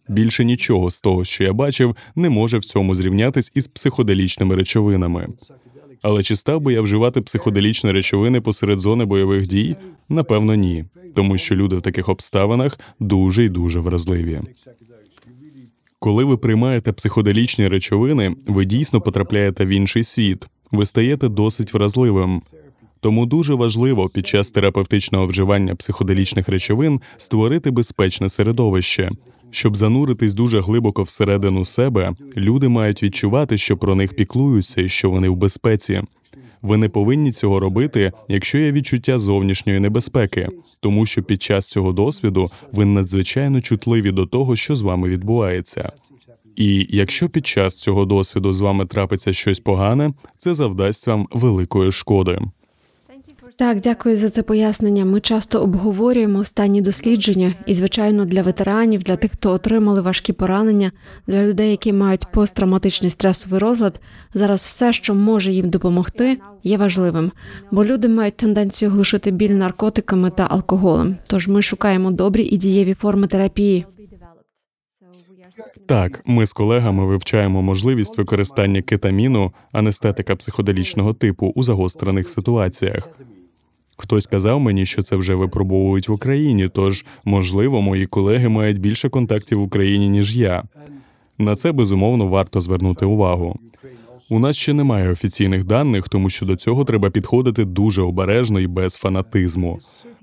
Більше нічого з того, що я бачив, не може в цьому зрівнятись із психоделічними речовинами. Але чи став би я вживати психоделічні речовини посеред зони бойових дій? Напевно, ні, тому що люди в таких обставинах дуже і дуже вразливі. Коли ви приймаєте психоделічні речовини, ви дійсно потрапляєте в інший світ, ви стаєте досить вразливим. Тому дуже важливо під час терапевтичного вживання психоделічних речовин створити безпечне середовище. Щоб зануритись дуже глибоко всередину себе, люди мають відчувати, що про них піклуються і що вони в безпеці. Ви не повинні цього робити, якщо є відчуття зовнішньої небезпеки, тому що під час цього досвіду ви надзвичайно чутливі до того, що з вами відбувається. І якщо під час цього досвіду з вами трапиться щось погане, це завдасть вам великої шкоди. Так, дякую за це пояснення. Ми часто обговорюємо останні дослідження, і, звичайно, для ветеранів, для тих, хто отримали важкі поранення, для людей, які мають посттравматичний стресовий розлад. Зараз все, що може їм допомогти, є важливим, бо люди мають тенденцію глушити біль наркотиками та алкоголем. Тож ми шукаємо добрі і дієві форми терапії. Так, ми з колегами вивчаємо можливість використання кетаміну, анестетика психоделічного типу у загострених ситуаціях. Хтось казав мені, що це вже випробовують в Україні, тож, можливо, мої колеги мають більше контактів в Україні, ніж я. На це безумовно варто звернути увагу. У нас ще немає офіційних даних, тому що до цього треба підходити дуже обережно і без фанатизму.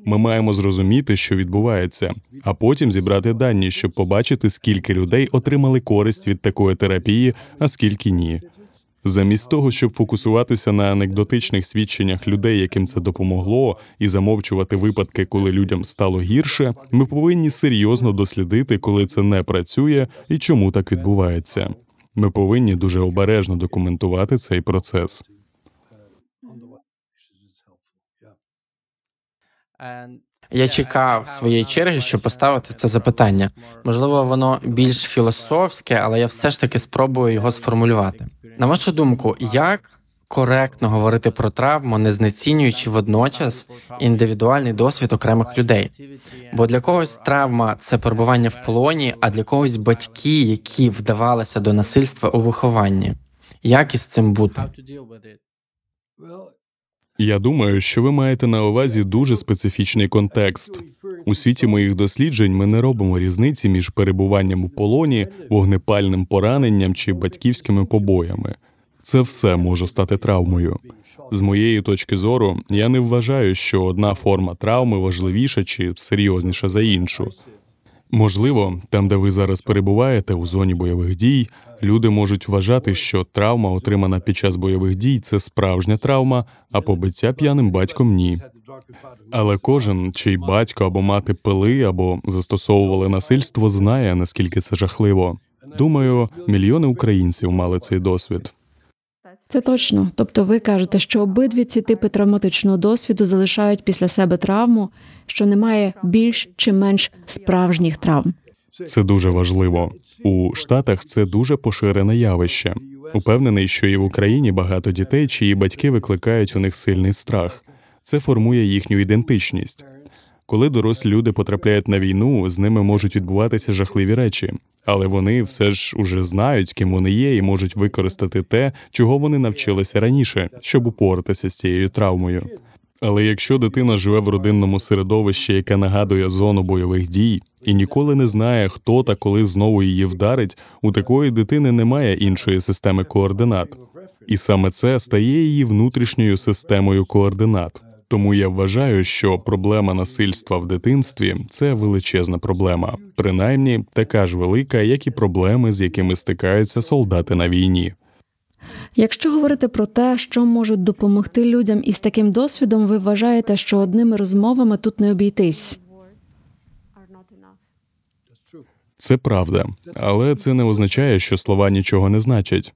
Ми маємо зрозуміти, що відбувається, а потім зібрати дані, щоб побачити, скільки людей отримали користь від такої терапії, а скільки ні. Замість того, щоб фокусуватися на анекдотичних свідченнях людей, яким це допомогло, і замовчувати випадки, коли людям стало гірше, ми повинні серйозно дослідити, коли це не працює і чому так відбувається. Ми повинні дуже обережно документувати цей процес. Я чекав своєї черги, щоб поставити це запитання. Можливо, воно більш філософське, але я все ж таки спробую його сформулювати. На вашу думку, як коректно говорити про травму, не знецінюючи водночас індивідуальний досвід окремих людей? Бо для когось травма це перебування в полоні, а для когось батьки, які вдавалися до насильства у вихованні. Як із цим бути? Я думаю, що ви маєте на увазі дуже специфічний контекст. У світі моїх досліджень ми не робимо різниці між перебуванням у полоні, вогнепальним пораненням чи батьківськими побоями. Це все може стати травмою. З моєї точки зору, я не вважаю, що одна форма травми важливіша чи серйозніша за іншу. Можливо, там, де ви зараз перебуваєте у зоні бойових дій, люди можуть вважати, що травма, отримана під час бойових дій, це справжня травма, а побиття п'яним батьком ні. Але кожен, чий батько або мати пили або застосовували насильство, знає наскільки це жахливо. Думаю, мільйони українців мали цей досвід. Це точно. Тобто, ви кажете, що обидві ці типи травматичного досвіду залишають після себе травму, що немає більш чи менш справжніх травм. Це дуже важливо. У Штатах це дуже поширене явище. Упевнений, що і в Україні багато дітей, чиї батьки викликають у них сильний страх. Це формує їхню ідентичність. Коли дорослі люди потрапляють на війну, з ними можуть відбуватися жахливі речі, але вони все ж уже знають, ким вони є, і можуть використати те, чого вони навчилися раніше, щоб упоратися з цією травмою. Але якщо дитина живе в родинному середовищі, яке нагадує зону бойових дій, і ніколи не знає, хто та коли знову її вдарить, у такої дитини немає іншої системи координат. І саме це стає її внутрішньою системою координат. Тому я вважаю, що проблема насильства в дитинстві це величезна проблема, принаймні така ж велика, як і проблеми, з якими стикаються солдати на війні. Якщо говорити про те, що можуть допомогти людям із таким досвідом, ви вважаєте, що одними розмовами тут не обійтись. Це правда, але це не означає, що слова нічого не значать.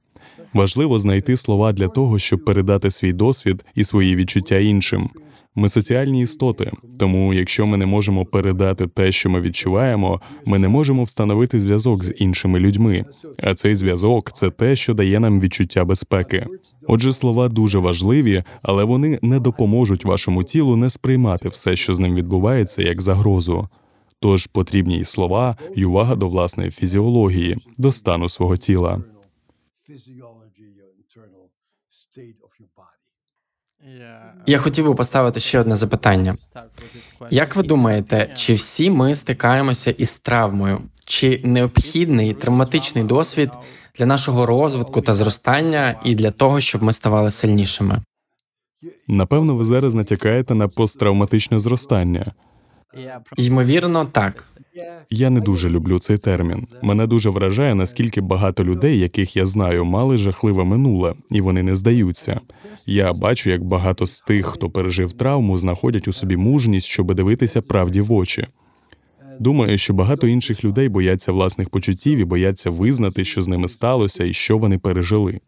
Важливо знайти слова для того, щоб передати свій досвід і свої відчуття іншим. Ми соціальні істоти, тому якщо ми не можемо передати те, що ми відчуваємо, ми не можемо встановити зв'язок з іншими людьми. А цей зв'язок це те, що дає нам відчуття безпеки. Отже, слова дуже важливі, але вони не допоможуть вашому тілу не сприймати все, що з ним відбувається, як загрозу. Тож потрібні й слова, й увага до власної фізіології, до стану свого тіла. Я хотів би поставити ще одне запитання. Як ви думаєте, чи всі ми стикаємося із травмою? Чи необхідний травматичний досвід для нашого розвитку та зростання і для того, щоб ми ставали сильнішими? Напевно, ви зараз натякаєте на посттравматичне зростання. Ймовірно, так. Я не дуже люблю цей термін. Мене дуже вражає, наскільки багато людей, яких я знаю, мали жахливе минуле, і вони не здаються. Я бачу, як багато з тих, хто пережив травму, знаходять у собі мужність, щоб дивитися правді в очі. Думаю, що багато інших людей бояться власних почуттів і бояться визнати, що з ними сталося і що вони пережили.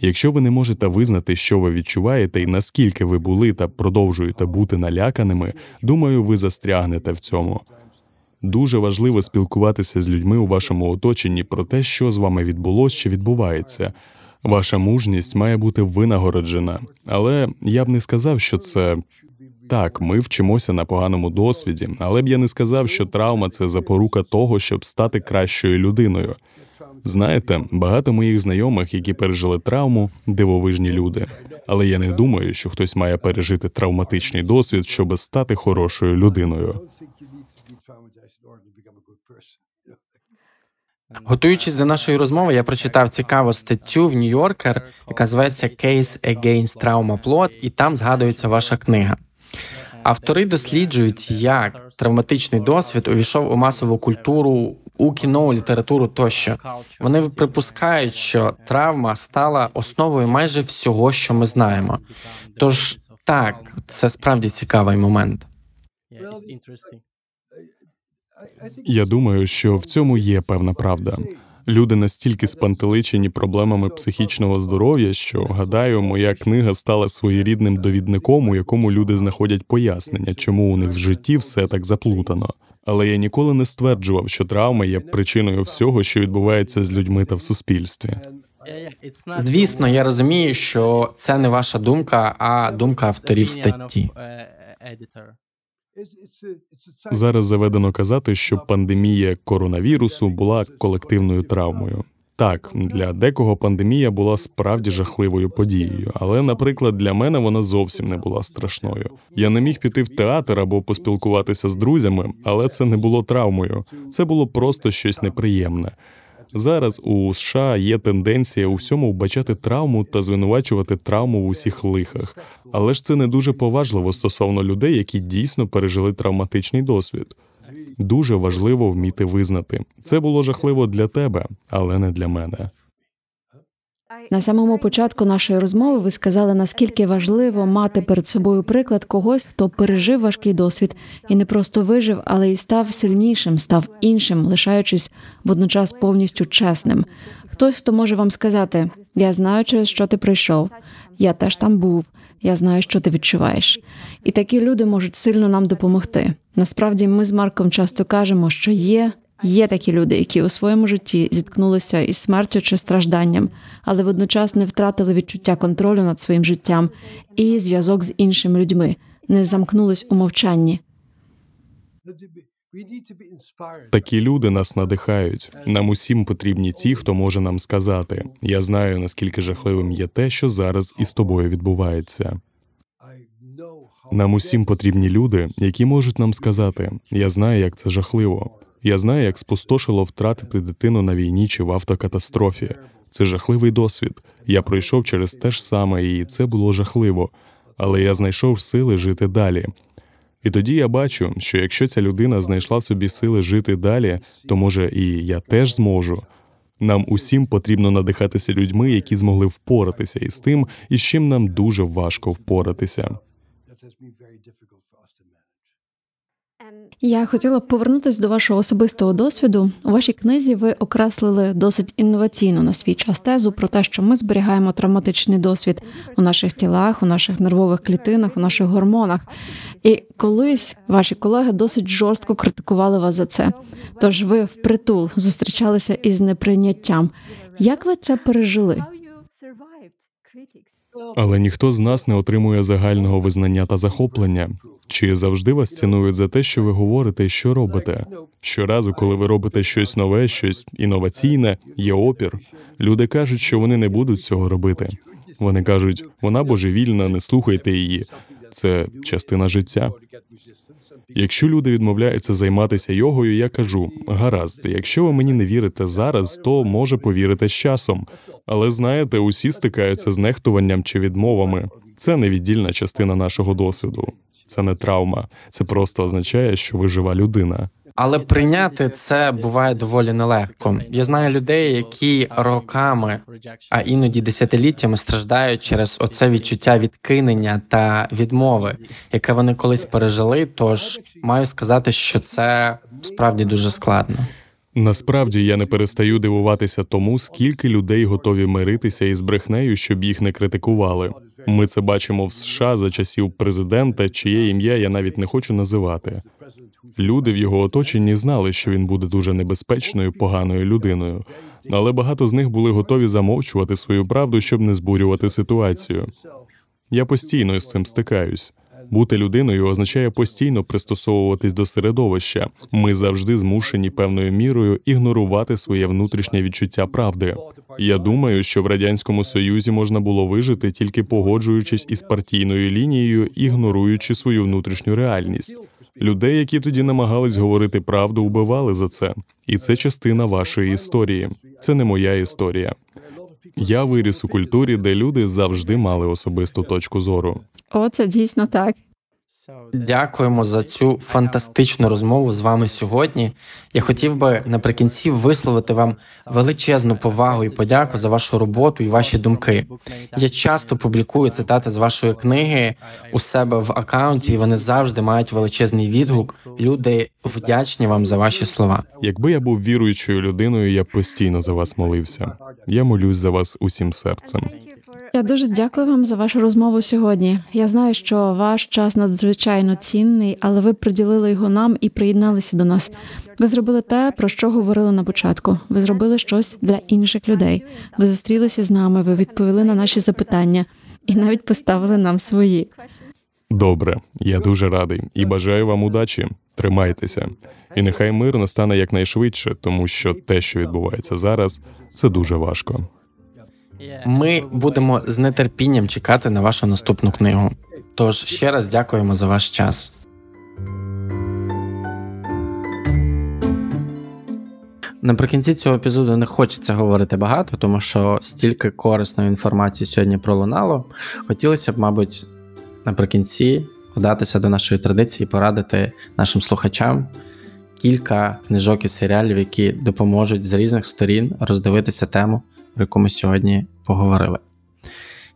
Якщо ви не можете визнати, що ви відчуваєте, і наскільки ви були та продовжуєте бути наляканими, думаю, ви застрягнете в цьому. Дуже важливо спілкуватися з людьми у вашому оточенні про те, що з вами відбулося чи відбувається. Ваша мужність має бути винагороджена, але я б не сказав, що це так. Ми вчимося на поганому досвіді, але б я не сказав, що травма це запорука того, щоб стати кращою людиною. Знаєте, багато моїх знайомих, які пережили травму, дивовижні люди. Але я не думаю, що хтось має пережити травматичний досвід, щоб стати хорошою людиною. Готуючись до нашої розмови, я прочитав цікаву статтю в Нью-Йоркер, яка зветься Case Against Trauma Plot, і там згадується ваша книга. Автори досліджують, як травматичний досвід увійшов у масову культуру, у кіно, літературу тощо. Вони припускають, що травма стала основою майже всього, що ми знаємо. Тож так, це справді цікавий момент. Я думаю, що в цьому є певна правда. Люди настільки спантеличені проблемами психічного здоров'я, що гадаю, моя книга стала своєрідним довідником, у якому люди знаходять пояснення, чому у них в житті все так заплутано. Але я ніколи не стверджував, що травма є причиною всього, що відбувається з людьми та в суспільстві. Звісно, я розумію, що це не ваша думка, а думка авторів статті. Зараз заведено казати, що пандемія коронавірусу була колективною травмою. Так, для декого пандемія була справді жахливою подією, але, наприклад, для мене вона зовсім не була страшною. Я не міг піти в театр або поспілкуватися з друзями, але це не було травмою. Це було просто щось неприємне. Зараз у США є тенденція у всьому вбачати травму та звинувачувати травму в усіх лихах. Але ж це не дуже поважливо стосовно людей, які дійсно пережили травматичний досвід. Дуже важливо вміти визнати. Це було жахливо для тебе, але не для мене. На самому початку нашої розмови ви сказали, наскільки важливо мати перед собою приклад когось, хто пережив важкий досвід і не просто вижив, але й став сильнішим, став іншим, лишаючись водночас повністю чесним. Хтось, хто може вам сказати: Я знаю, через що ти прийшов, я теж там був, я знаю, що ти відчуваєш. І такі люди можуть сильно нам допомогти. Насправді, ми з Марком часто кажемо, що є. Є такі люди, які у своєму житті зіткнулися із смертю чи стражданням, але водночас не втратили відчуття контролю над своїм життям і зв'язок з іншими людьми, не замкнулись у мовчанні. Такі люди нас надихають. Нам усім потрібні ті, хто може нам сказати: Я знаю, наскільки жахливим є те, що зараз із тобою відбувається. Нам усім потрібні люди, які можуть нам сказати: Я знаю, як це жахливо. Я знаю, як спустошило втратити дитину на війні чи в автокатастрофі. Це жахливий досвід. Я пройшов через те ж саме, і це було жахливо. Але я знайшов сили жити далі. І тоді я бачу, що якщо ця людина знайшла в собі сили жити далі, то може і я теж зможу. Нам усім потрібно надихатися людьми, які змогли впоратися із тим, із чим нам дуже важко впоратися. Я хотіла повернутися до вашого особистого досвіду. У вашій книзі ви окреслили досить інноваційно на свій час тезу про те, що ми зберігаємо травматичний досвід у наших тілах, у наших нервових клітинах, у наших гормонах. І колись ваші колеги досить жорстко критикували вас за це. Тож ви впритул зустрічалися із неприйняттям. Як ви це пережили? Але ніхто з нас не отримує загального визнання та захоплення. Чи завжди вас цінують за те, що ви говорите і що робите? Щоразу, коли ви робите щось нове, щось інноваційне, є опір. Люди кажуть, що вони не будуть цього робити. Вони кажуть, вона божевільна, не слухайте її. Це частина життя. Якщо люди відмовляються займатися йогою, я кажу: гаразд, якщо ви мені не вірите зараз, то може повірите з часом. Але знаєте, усі стикаються з нехтуванням чи відмовами. Це невіддільна частина нашого досвіду. Це не травма, це просто означає, що ви жива людина. Але прийняти це буває доволі нелегко. Я знаю людей, які роками, а іноді десятиліттями страждають через оце відчуття відкинення та відмови, яке вони колись пережили. Тож маю сказати, що це справді дуже складно. Насправді я не перестаю дивуватися тому, скільки людей готові миритися із брехнею, щоб їх не критикували. Ми це бачимо в США за часів президента, чиє ім'я я навіть не хочу називати. Люди в його оточенні знали, що він буде дуже небезпечною, поганою людиною, але багато з них були готові замовчувати свою правду, щоб не збурювати ситуацію. Я постійно з цим стикаюсь. Бути людиною означає постійно пристосовуватись до середовища. Ми завжди змушені певною мірою ігнорувати своє внутрішнє відчуття правди. Я думаю, що в радянському союзі можна було вижити тільки погоджуючись із партійною лінією, ігноруючи свою внутрішню реальність. Людей, які тоді намагались говорити правду, убивали за це, і це частина вашої історії. Це не моя історія. Я виріс у культурі, де люди завжди мали особисту точку зору. О, це дійсно так. Дякуємо за цю фантастичну розмову з вами сьогодні. Я хотів би наприкінці висловити вам величезну повагу і подяку за вашу роботу і ваші думки. Я часто публікую цитати з вашої книги у себе в акаунті, і вони завжди мають величезний відгук. Люди вдячні вам за ваші слова. Якби я був віруючою людиною, я б постійно за вас молився. Я молюсь за вас усім серцем. Я дуже дякую вам за вашу розмову сьогодні. Я знаю, що ваш час надзвичайно цінний, але ви приділили його нам і приєдналися до нас. Ви зробили те, про що говорили на початку. Ви зробили щось для інших людей. Ви зустрілися з нами, ви відповіли на наші запитання і навіть поставили нам свої. Добре, я дуже радий і бажаю вам удачі. Тримайтеся, і нехай мир настане якнайшвидше, тому що те, що відбувається зараз, це дуже важко. Ми будемо з нетерпінням чекати на вашу наступну книгу. Тож ще раз дякуємо за ваш час. Наприкінці цього епізоду не хочеться говорити багато, тому що стільки корисної інформації сьогодні пролунало. Хотілося б, мабуть, наприкінці вдатися до нашої традиції, і порадити нашим слухачам кілька книжок і серіалів, які допоможуть з різних сторін роздивитися тему, про яку ми сьогодні поговорили.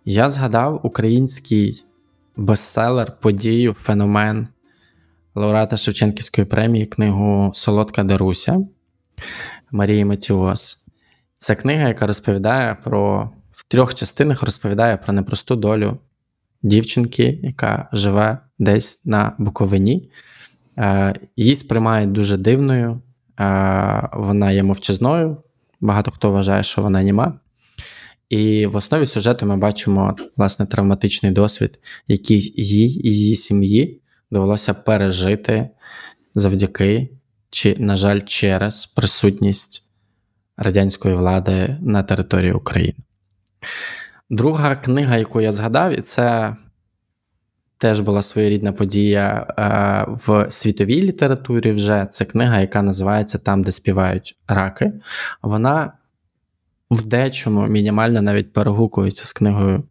Я згадав український бестселер, подію, феномен лауреата Шевченківської премії книгу Солодка Даруся Марії Матіос. Це книга, яка розповідає про в трьох частинах розповідає про непросту долю дівчинки, яка живе десь на Буковині. Е, Її сприймають дуже дивною, е, вона є мовчазною. Багато хто вважає, що вона німа. І в основі сюжету ми бачимо власне травматичний досвід, який їй і її сім'ї довелося пережити завдяки, чи, на жаль, через присутність радянської влади на території України. Друга книга, яку я згадав, і це теж була своєрідна подія е, в світовій літературі. Вже це книга, яка називається Там, де співають раки. Вона в дечому мінімально навіть перегукується з книгою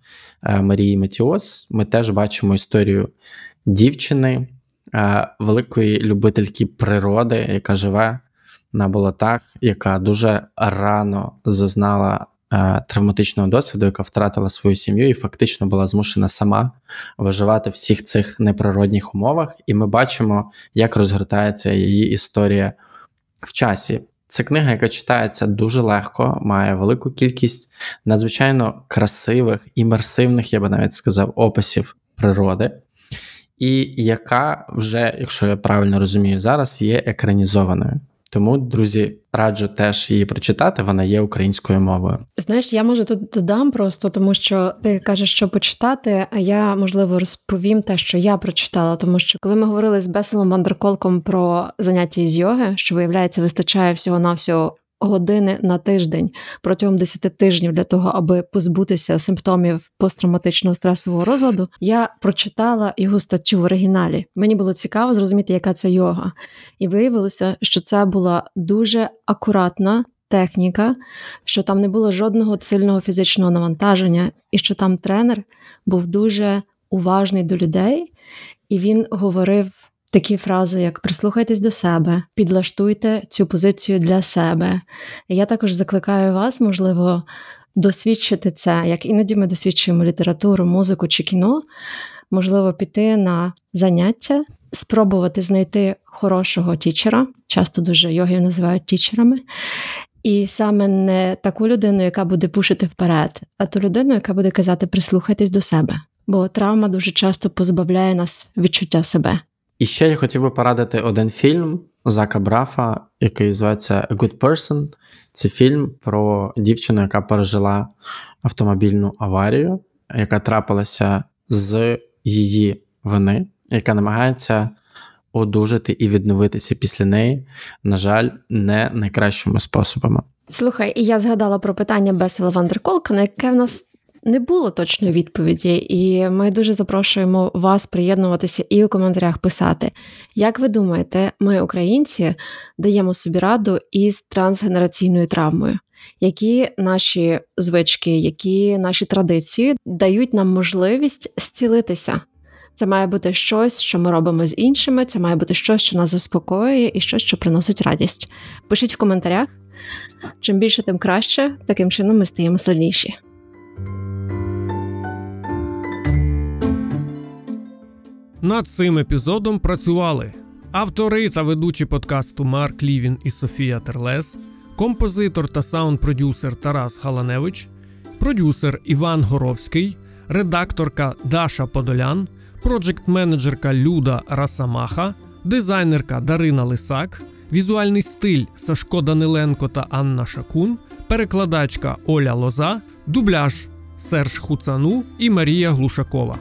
е, Марії Метіос. Ми теж бачимо історію дівчини, е, великої любительки природи, яка живе на болотах, яка дуже рано зазнала травматичного досвіду, яка втратила свою сім'ю і фактично була змушена сама виживати в всіх цих неприродних умовах. І ми бачимо, як розгортається її історія в часі. Це книга, яка читається дуже легко, має велику кількість надзвичайно красивих, імерсивних, я би навіть сказав, описів природи, і яка вже, якщо я правильно розумію, зараз є екранізованою. Тому, друзі, раджу теж її прочитати. Вона є українською мовою. Знаєш, я може тут додам просто, тому що ти кажеш, що почитати, а я можливо розповім те, що я прочитала. Тому що коли ми говорили з Беселом Вандерколком про заняття із йоги, що виявляється, вистачає всього навсього години на тиждень протягом 10 тижнів для того, аби позбутися симптомів посттравматичного стресового розладу, я прочитала його статтю в оригіналі. Мені було цікаво зрозуміти, яка це йога, і виявилося, що це була дуже акуратна. Техніка, що там не було жодного сильного фізичного навантаження, і що там тренер був дуже уважний до людей, і він говорив такі фрази, як прислухайтесь до себе, підлаштуйте цю позицію для себе. Я також закликаю вас, можливо, досвідчити це, як іноді ми досвідчуємо літературу, музику чи кіно, можливо, піти на заняття, спробувати знайти хорошого тічера, часто дуже йогів називають тічерами. І саме не таку людину, яка буде пушити вперед, а ту людину, яка буде казати прислухайтесь до себе. Бо травма дуже часто позбавляє нас відчуття себе. І ще я хотів би порадити один фільм Зака Брафа, який називається A Good Person. Це фільм про дівчину, яка пережила автомобільну аварію, яка трапилася з її вини, яка намагається одужати і відновитися після неї, на жаль, не найкращими способами. Слухай, і я згадала про питання Бесела Вандерколка, на яке в нас не було точної відповіді, і ми дуже запрошуємо вас приєднуватися і у коментарях писати. Як ви думаєте, ми, українці, даємо собі раду із трансгенераційною травмою? Які наші звички, які наші традиції дають нам можливість зцілитися? Це має бути щось, що ми робимо з іншими, це має бути щось, що нас заспокоює, і щось, що приносить радість. Пишіть в коментарях. Чим більше, тим краще. Таким чином ми стаємо сильніші. Над цим епізодом працювали автори та ведучі подкасту Марк Лівін і Софія Терлес, композитор та саунд-продюсер Тарас Галаневич, продюсер Іван Горовський, редакторка Даша Подолян, проджект-менеджерка Люда Расамаха, дизайнерка Дарина Лисак, візуальний стиль Сашко Даниленко та Анна Шакун, перекладачка Оля Лоза, дубляж Серж Хуцану і Марія Глушакова.